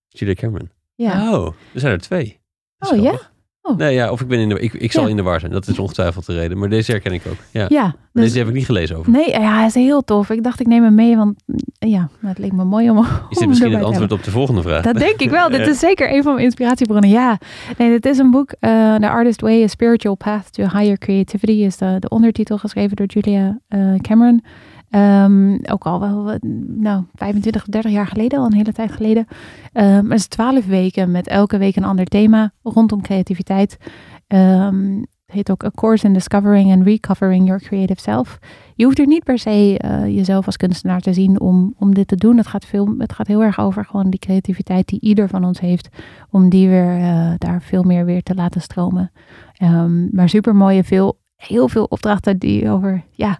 Julia Cameron. Ja. Oh, er zijn er twee. Oh ja? Oh. Nee, ja, of ik ben in de, ik, ik zal in de war zijn. Dat is ongetwijfeld de reden. Maar deze herken ik ook. Ja. ja dus, deze heb ik niet gelezen over. Nee, ja, hij is heel tof. Ik dacht, ik neem hem mee, want ja, het leek me mooi om. Is dit misschien het antwoord op de volgende vraag? Dat denk ik wel. dit is zeker een van mijn inspiratiebronnen. Ja, nee, dit is een boek. Uh, The Artist Way: A Spiritual Path to Higher Creativity is de, de ondertitel geschreven door Julia uh, Cameron. Um, ook al wel nou, 25, 30 jaar geleden, al een hele tijd geleden. Um, het is twaalf weken met elke week een ander thema rondom creativiteit. Um, het heet ook A Course in Discovering and Recovering Your Creative Self. Je hoeft er niet per se uh, jezelf als kunstenaar te zien om, om dit te doen. Het gaat, veel, het gaat heel erg over gewoon die creativiteit die ieder van ons heeft. Om die weer uh, daar veel meer weer te laten stromen. Maar super mooie, veel, heel veel opdrachten die over ja,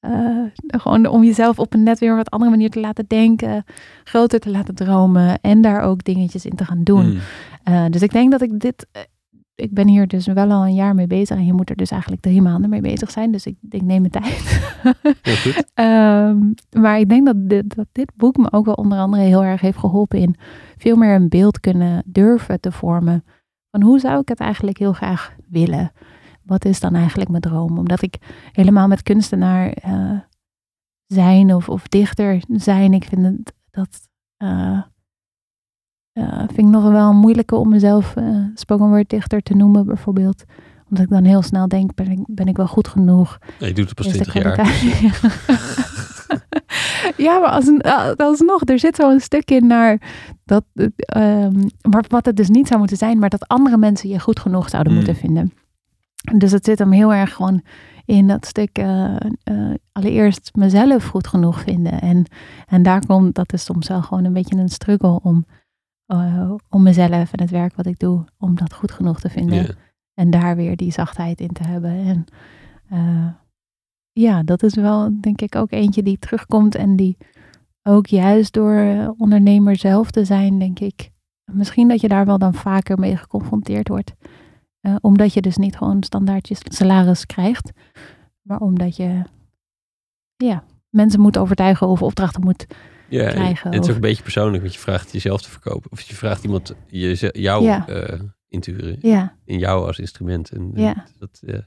uh, gewoon om jezelf op een net weer wat andere manier te laten denken, groter te laten dromen en daar ook dingetjes in te gaan doen. Mm. Uh, dus ik denk dat ik dit, uh, ik ben hier dus wel al een jaar mee bezig en je moet er dus eigenlijk drie maanden mee bezig zijn. Dus ik, ik neem mijn tijd. Goed. um, maar ik denk dat dit, dat dit boek me ook wel onder andere heel erg heeft geholpen in veel meer een beeld kunnen durven te vormen. Van hoe zou ik het eigenlijk heel graag willen? Wat is dan eigenlijk mijn droom? Omdat ik helemaal met kunstenaar uh, zijn of, of dichter zijn, ik vind het, dat uh, uh, vind ik nog wel moeilijker om mezelf spoken word dichter te noemen bijvoorbeeld. Omdat ik dan heel snel denk, ben ik, ben ik wel goed genoeg? Ja, je doet het pas 20 jaar. Ja, maar als alsnog, er zit zo'n stuk in naar dat, um, wat het dus niet zou moeten zijn, maar dat andere mensen je goed genoeg zouden hmm. moeten vinden. Dus het zit hem heel erg gewoon in dat stuk uh, uh, allereerst mezelf goed genoeg vinden. En, en daar komt, dat is soms wel gewoon een beetje een struggle om, uh, om mezelf en het werk wat ik doe, om dat goed genoeg te vinden. En daar weer die zachtheid in te hebben. En ja, dat is wel denk ik ook eentje die terugkomt en die ook juist door ondernemer zelf te zijn, denk ik. Misschien dat je daar wel dan vaker mee geconfronteerd wordt. Uh, omdat je dus niet gewoon standaardjes salaris krijgt. Maar omdat je, ja, mensen moet overtuigen of opdrachten moet Ja, krijgen en het is of- ook een beetje persoonlijk, want je vraagt jezelf te verkopen. Of je vraagt iemand je, jou Ja. eh, in te huren. Ja, In jou als instrument. En, Ja. dat, dat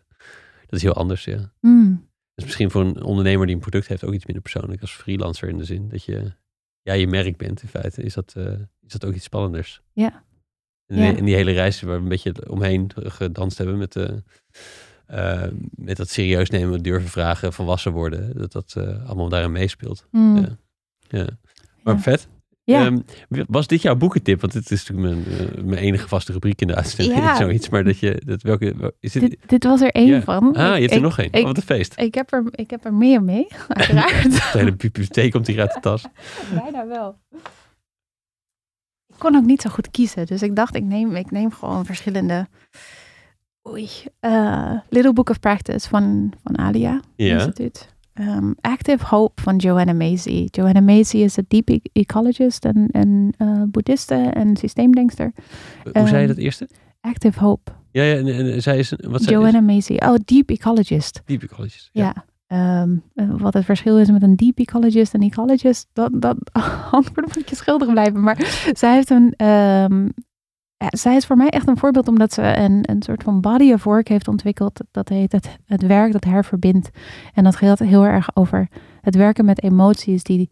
is heel anders, ja. mm, Dus misschien voor een ondernemer die een product heeft ook iets minder persoonlijk als freelancer in de zin dat je ja, je merk bent in feite. Is dat, eh, is dat ook iets spannenders? Ja. En, Ja. en die hele reis waar we een beetje omheen gedanst hebben met, eh, eh, met dat serieus nemen, durven vragen, volwassen worden. Dat dat eh, allemaal daarin meespeelt. mm. Ja. Ja. Maar Ja. vet. Ja. Ehm, was dit jouw boekentip? Want dit is natuurlijk mijn, mijn enige vaste rubriek in de uitzending. Ja. Zoiets. Maar dat je, dat welke, wel- is dit, dit, dit was er één Ja. van. ah, je Ik- hebt er ik- nog één. ik- Oh, wat een feest. Ik heb, er, ik heb er meer mee, uiteraard. De hele bibliotheek komt hier uit de tas. Bijna wel. Ik kon ook niet zo goed kiezen, dus ik dacht, ik neem, ik neem gewoon verschillende. Oei. eh, Little Book of Practice van, van Alia Ja. Instituut. Ehm, Active Hope van Joanna Macy. Joanna Macy is een deep e- ecologist en, en eh, boeddhiste en systeemdenkster. Hoe zei je Ehm, dat eerste? Active Hope. Ja, ja en, en zij is, wat Joanna Macy. Oh, deep ecologist. Deep ecologist. Ja. Eh, wat het verschil is met een deep ecologist en ecologist, dat, dat antwoord moet je schuldig blijven. Maar zij heeft een, ehm, zij is voor mij echt een voorbeeld omdat ze een, een soort van body of work heeft ontwikkeld. Dat heet het, het werk dat herverbindt. En dat gaat heel erg over het werken met emoties die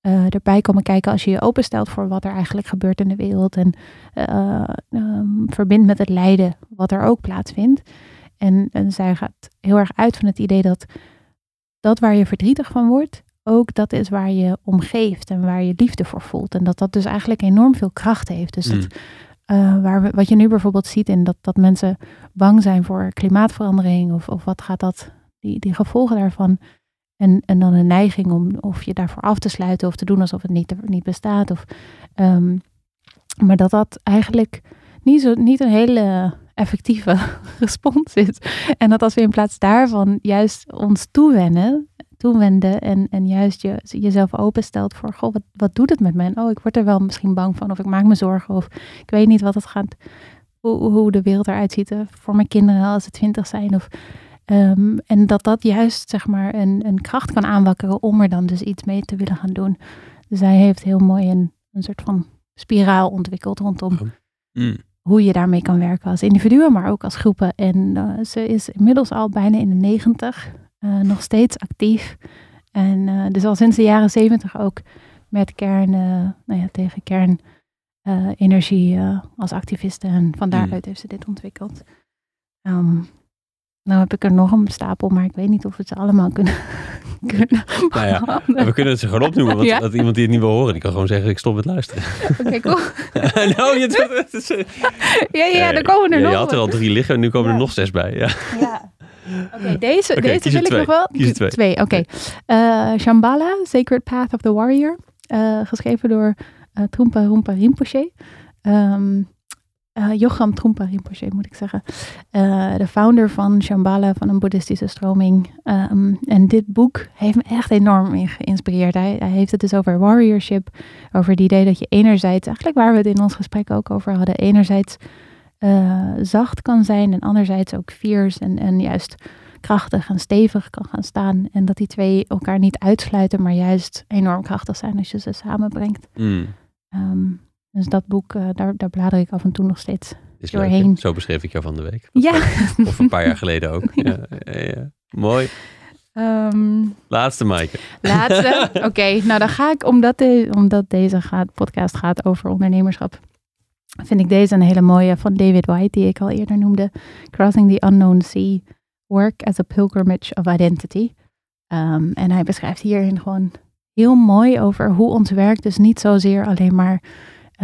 eh, erbij komen kijken als je je openstelt voor wat er eigenlijk gebeurt in de wereld. En eh, ehm, verbindt met het lijden wat er ook plaatsvindt. En, en zij gaat heel erg uit van het idee dat dat waar je verdrietig van wordt, ook dat is waar je omgeeft en waar je liefde voor voelt. En dat dat dus eigenlijk enorm veel kracht heeft. Dus Mm. dat, eh, waar we, wat je nu bijvoorbeeld ziet in dat, dat mensen bang zijn voor klimaatverandering of, of wat gaat dat, die, die gevolgen daarvan. En, en dan een neiging om of je daarvoor af te sluiten of te doen alsof het niet, niet bestaat. Of, ehm, maar dat dat eigenlijk niet, zo, niet een hele effectieve respons is. En dat als we in plaats daarvan juist ons toewennen, toewenden en, en juist je, jezelf openstelt voor, goh, wat, wat doet het met me? En oh, ik word er wel misschien bang van of ik maak me zorgen of ik weet niet wat het gaat, hoe, hoe de wereld eruit ziet eh, voor mijn kinderen als ze twintig zijn. Of, ehm, en dat dat juist zeg maar een, een kracht kan aanwakkeren om er dan dus iets mee te willen gaan doen. Dus hij heeft heel mooi een, een soort van spiraal ontwikkeld rondom Mm. Hoe je daarmee kan werken als individuen, maar ook als groepen. En eh, ze is inmiddels al bijna in de negentig, eh, nog steeds actief. En eh, dus al sinds de jaren zeventig ook met kern, nou ja, tegen kernenergie als activiste. En van daaruit heeft ze dit ontwikkeld. Ehm, nou heb ik er nog een stapel, maar ik weet niet of we ze allemaal kunnen. kunnen Nou ja, we kunnen het ze gewoon opnoemen, want Ja. dat iemand die het niet wil horen, die kan gewoon zeggen, ik stop met luisteren. Oké, cool. nou, je, is, Ja, ja, dan komen er ja, nog. je had er al drie liggen en nu komen Ja. er nog zes bij. Ja. Ja. Oké, deze, deze wil ik twee. nog wel. Kies er twee. oké. Eh, Shambhala, Sacred Path of the Warrior. eh, geschreven door eh Trungpa Rinpoche Rinpoche. Ehm eh, Yocham Trungpa Rinpoche, moet ik zeggen. Eh, de founder van Shambhala, van een boeddhistische stroming. Ehm, en dit boek heeft me echt enorm in geïnspireerd. Hij, hij heeft het dus over warriorship. Over het idee dat je enerzijds, eigenlijk waar we het in ons gesprek ook over hadden. Enerzijds eh, zacht kan zijn en anderzijds ook fierce en, en juist krachtig en stevig kan gaan staan. En dat die twee elkaar niet uitsluiten, maar juist enorm krachtig zijn als je ze samenbrengt. Mm. Ehm, dus dat boek, eh, daar, daar blader ik af en toe nog steeds. Is Doorheen. Zo beschreef ik jou van de week. Ja. Of een paar jaar geleden ook. Ja. Ja, ja. Mooi. Ehm, Laatste, Maaike. laatste. Oké, nou dan ga ik, omdat, de, omdat deze gaat, podcast gaat over ondernemerschap, vind ik deze een hele mooie van David White, die ik al eerder noemde. Crossing the Unknown Sea, Work as a Pilgrimage of Identity. Ehm, en hij beschrijft hierin gewoon heel mooi over hoe ons werk dus niet zozeer alleen maar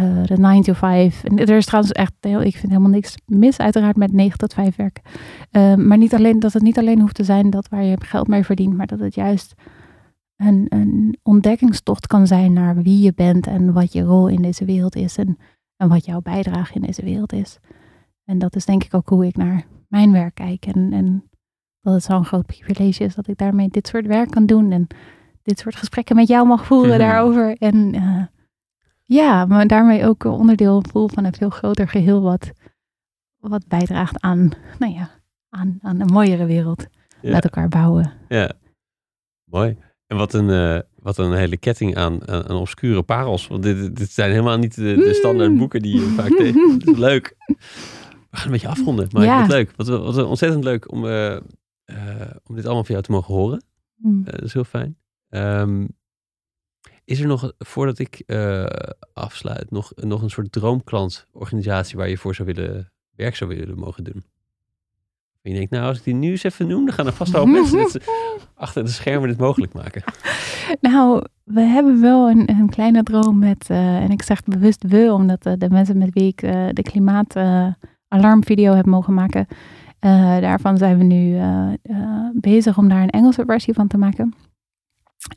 eh, de 9 to 5. En er is trouwens echt, heel, ik vind helemaal niks mis uiteraard met 9 tot 5 werken. Ehm, maar niet alleen, dat het niet alleen hoeft te zijn dat waar je geld mee verdient, maar dat het juist een, een ontdekkingstocht kan zijn naar wie je bent en wat je rol in deze wereld is en, en wat jouw bijdrage in deze wereld is. En dat is denk ik ook hoe ik naar mijn werk kijk. En, en dat het zo'n groot privilege is dat ik daarmee dit soort werk kan doen en dit soort gesprekken met jou mag voeren Mhm. daarover. En eh, ja, maar daarmee ook onderdeel voel van een veel groter geheel wat, wat bijdraagt aan, nou ja, aan, aan een mooiere wereld Ja. met elkaar bouwen. Ja. Mooi. En wat een, uh, wat een hele ketting aan, aan, aan obscure parels. Want dit, dit zijn helemaal niet de, de standaard boeken die je vaak tegen. Is leuk. We gaan een beetje afronden. Maar ja. wat leuk. Wat, wat ontzettend leuk om, uh, uh, om dit allemaal van jou te mogen horen. Mm. dat is heel fijn. Um, is er nog, voordat ik afsluit, nog, nog een soort droomklantorganisatie waar je voor zou willen, werk zou willen mogen doen? En je denkt, nou, als ik die nu eens even noem, dan gaan er vast wel mensen achter de schermen dit mogelijk maken. Nou, we hebben wel een, een kleine droom met, uh, en ik zeg bewust we, omdat uh, de mensen met wie ik uh, de klimaatalarmvideo heb mogen maken, daarvan zijn we nu bezig om daar een Engelse versie van te maken.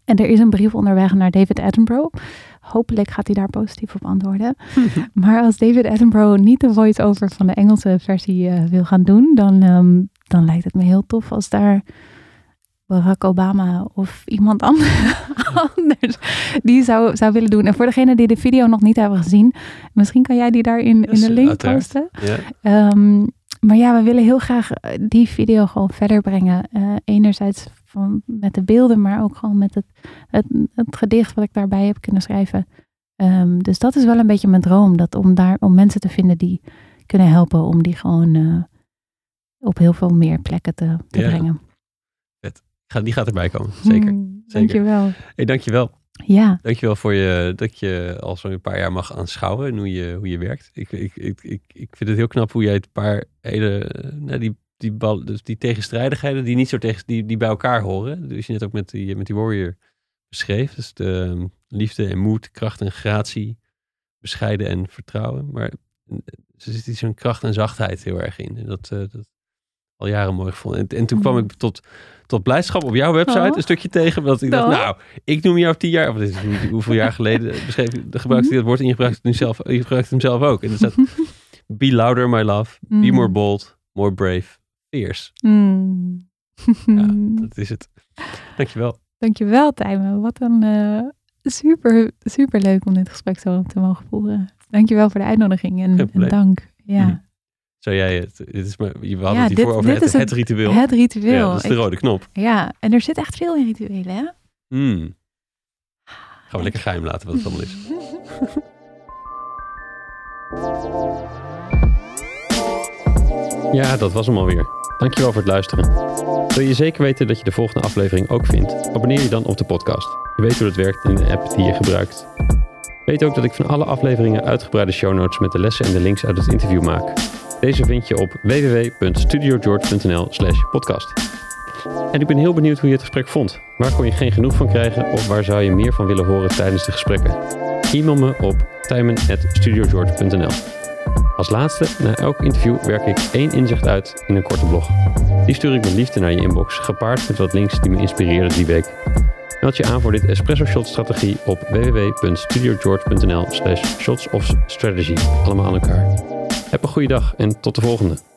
En er is een brief onderweg naar David Attenborough. Hopelijk gaat hij daar positief op antwoorden. maar als David Attenborough niet de voice-over van de Engelse versie uh, wil gaan doen, dan, um, dan lijkt het me heel tof als daar Barack Obama of iemand anders die zou, zou willen doen. En voor degenen die de video nog niet hebben gezien, misschien kan jij die daar in, in de link posten. Um, maar ja, we willen heel graag eh, die video gewoon verder brengen. Uh, enerzijds van, met de beelden, maar ook gewoon met het, het, het gedicht wat ik daarbij heb kunnen schrijven. Um, dus dat is wel een beetje mijn droom. Dat om, daar, om mensen te vinden die kunnen helpen om die gewoon uh, op heel veel meer plekken te, te ja. brengen. Die gaat erbij komen, zeker. Mm, zeker. Dankjewel. Hey, dankjewel. Ja. Dankjewel voor je, dat je al zo'n paar jaar mag aanschouwen en hoe je, hoe je werkt. Ik, ik, ik, ik, ik vind het heel knap hoe jij het paar hele, nou die, die, bal, dus die tegenstrijdigheden die niet zo tegen, die, die bij elkaar horen. Dus je net ook met die, met die warrior beschreef. Dus de um, liefde en moed, kracht en gratie, bescheiden en vertrouwen. Maar er zit zo'n kracht en zachtheid heel erg in. En dat, uh, dat al jaren mooi gevonden. En, en toen kwam ik tot tot blijdschap op jouw website oh. een stukje tegen. Want ik dacht, nou, ik noem jou tien jaar, of dit is niet hoeveel jaar geleden beschreef, de gebruikte je dat woord en je gebruikt het nu zelf, je gebruikt hem zelf ook. En er staat, be louder, my love, be mm. more bold, more brave, fierce. Mm. ja, dat is het. Dankjewel. Dankjewel, Tijmen. Wat een uh, super, super leuk om dit gesprek zo te mogen voeren. Dankjewel voor de uitnodiging en, en dank. Ja. Mm. Zou jij het? Dit is maar, we hadden het hiervoor over het, het, ritueel. Het ritueel. Ja, dat is de rode knop. Ja, en er zit echt veel in rituelen, hè? Mm. Gaan we lekker geheim laten wat het allemaal is. ja, dat was hem alweer. Dankjewel voor het luisteren. Wil je zeker weten dat je de volgende aflevering ook vindt? Abonneer je dan op de podcast. Je weet hoe het werkt in de app die je gebruikt. Weet ook dat ik van alle afleveringen uitgebreide show notes met de lessen en de links uit het interview maak. Deze vind je op www.studiogeorge.nl slash podcast. En ik ben heel benieuwd hoe je het gesprek vond. Waar kon je geen genoeg van krijgen of waar zou je meer van willen horen tijdens de gesprekken? E-mail me op tijmen.studiogeorge.nl Als laatste, na elk interview werk ik één inzicht uit in een korte blog. Die stuur ik met liefde naar je inbox, gepaard met wat links die me inspireerden die week. Meld je aan voor dit Espresso Shot strategie op www.studiogeorge.nl slash shots of strategy. Allemaal aan elkaar. Heb een goede dag en tot de volgende.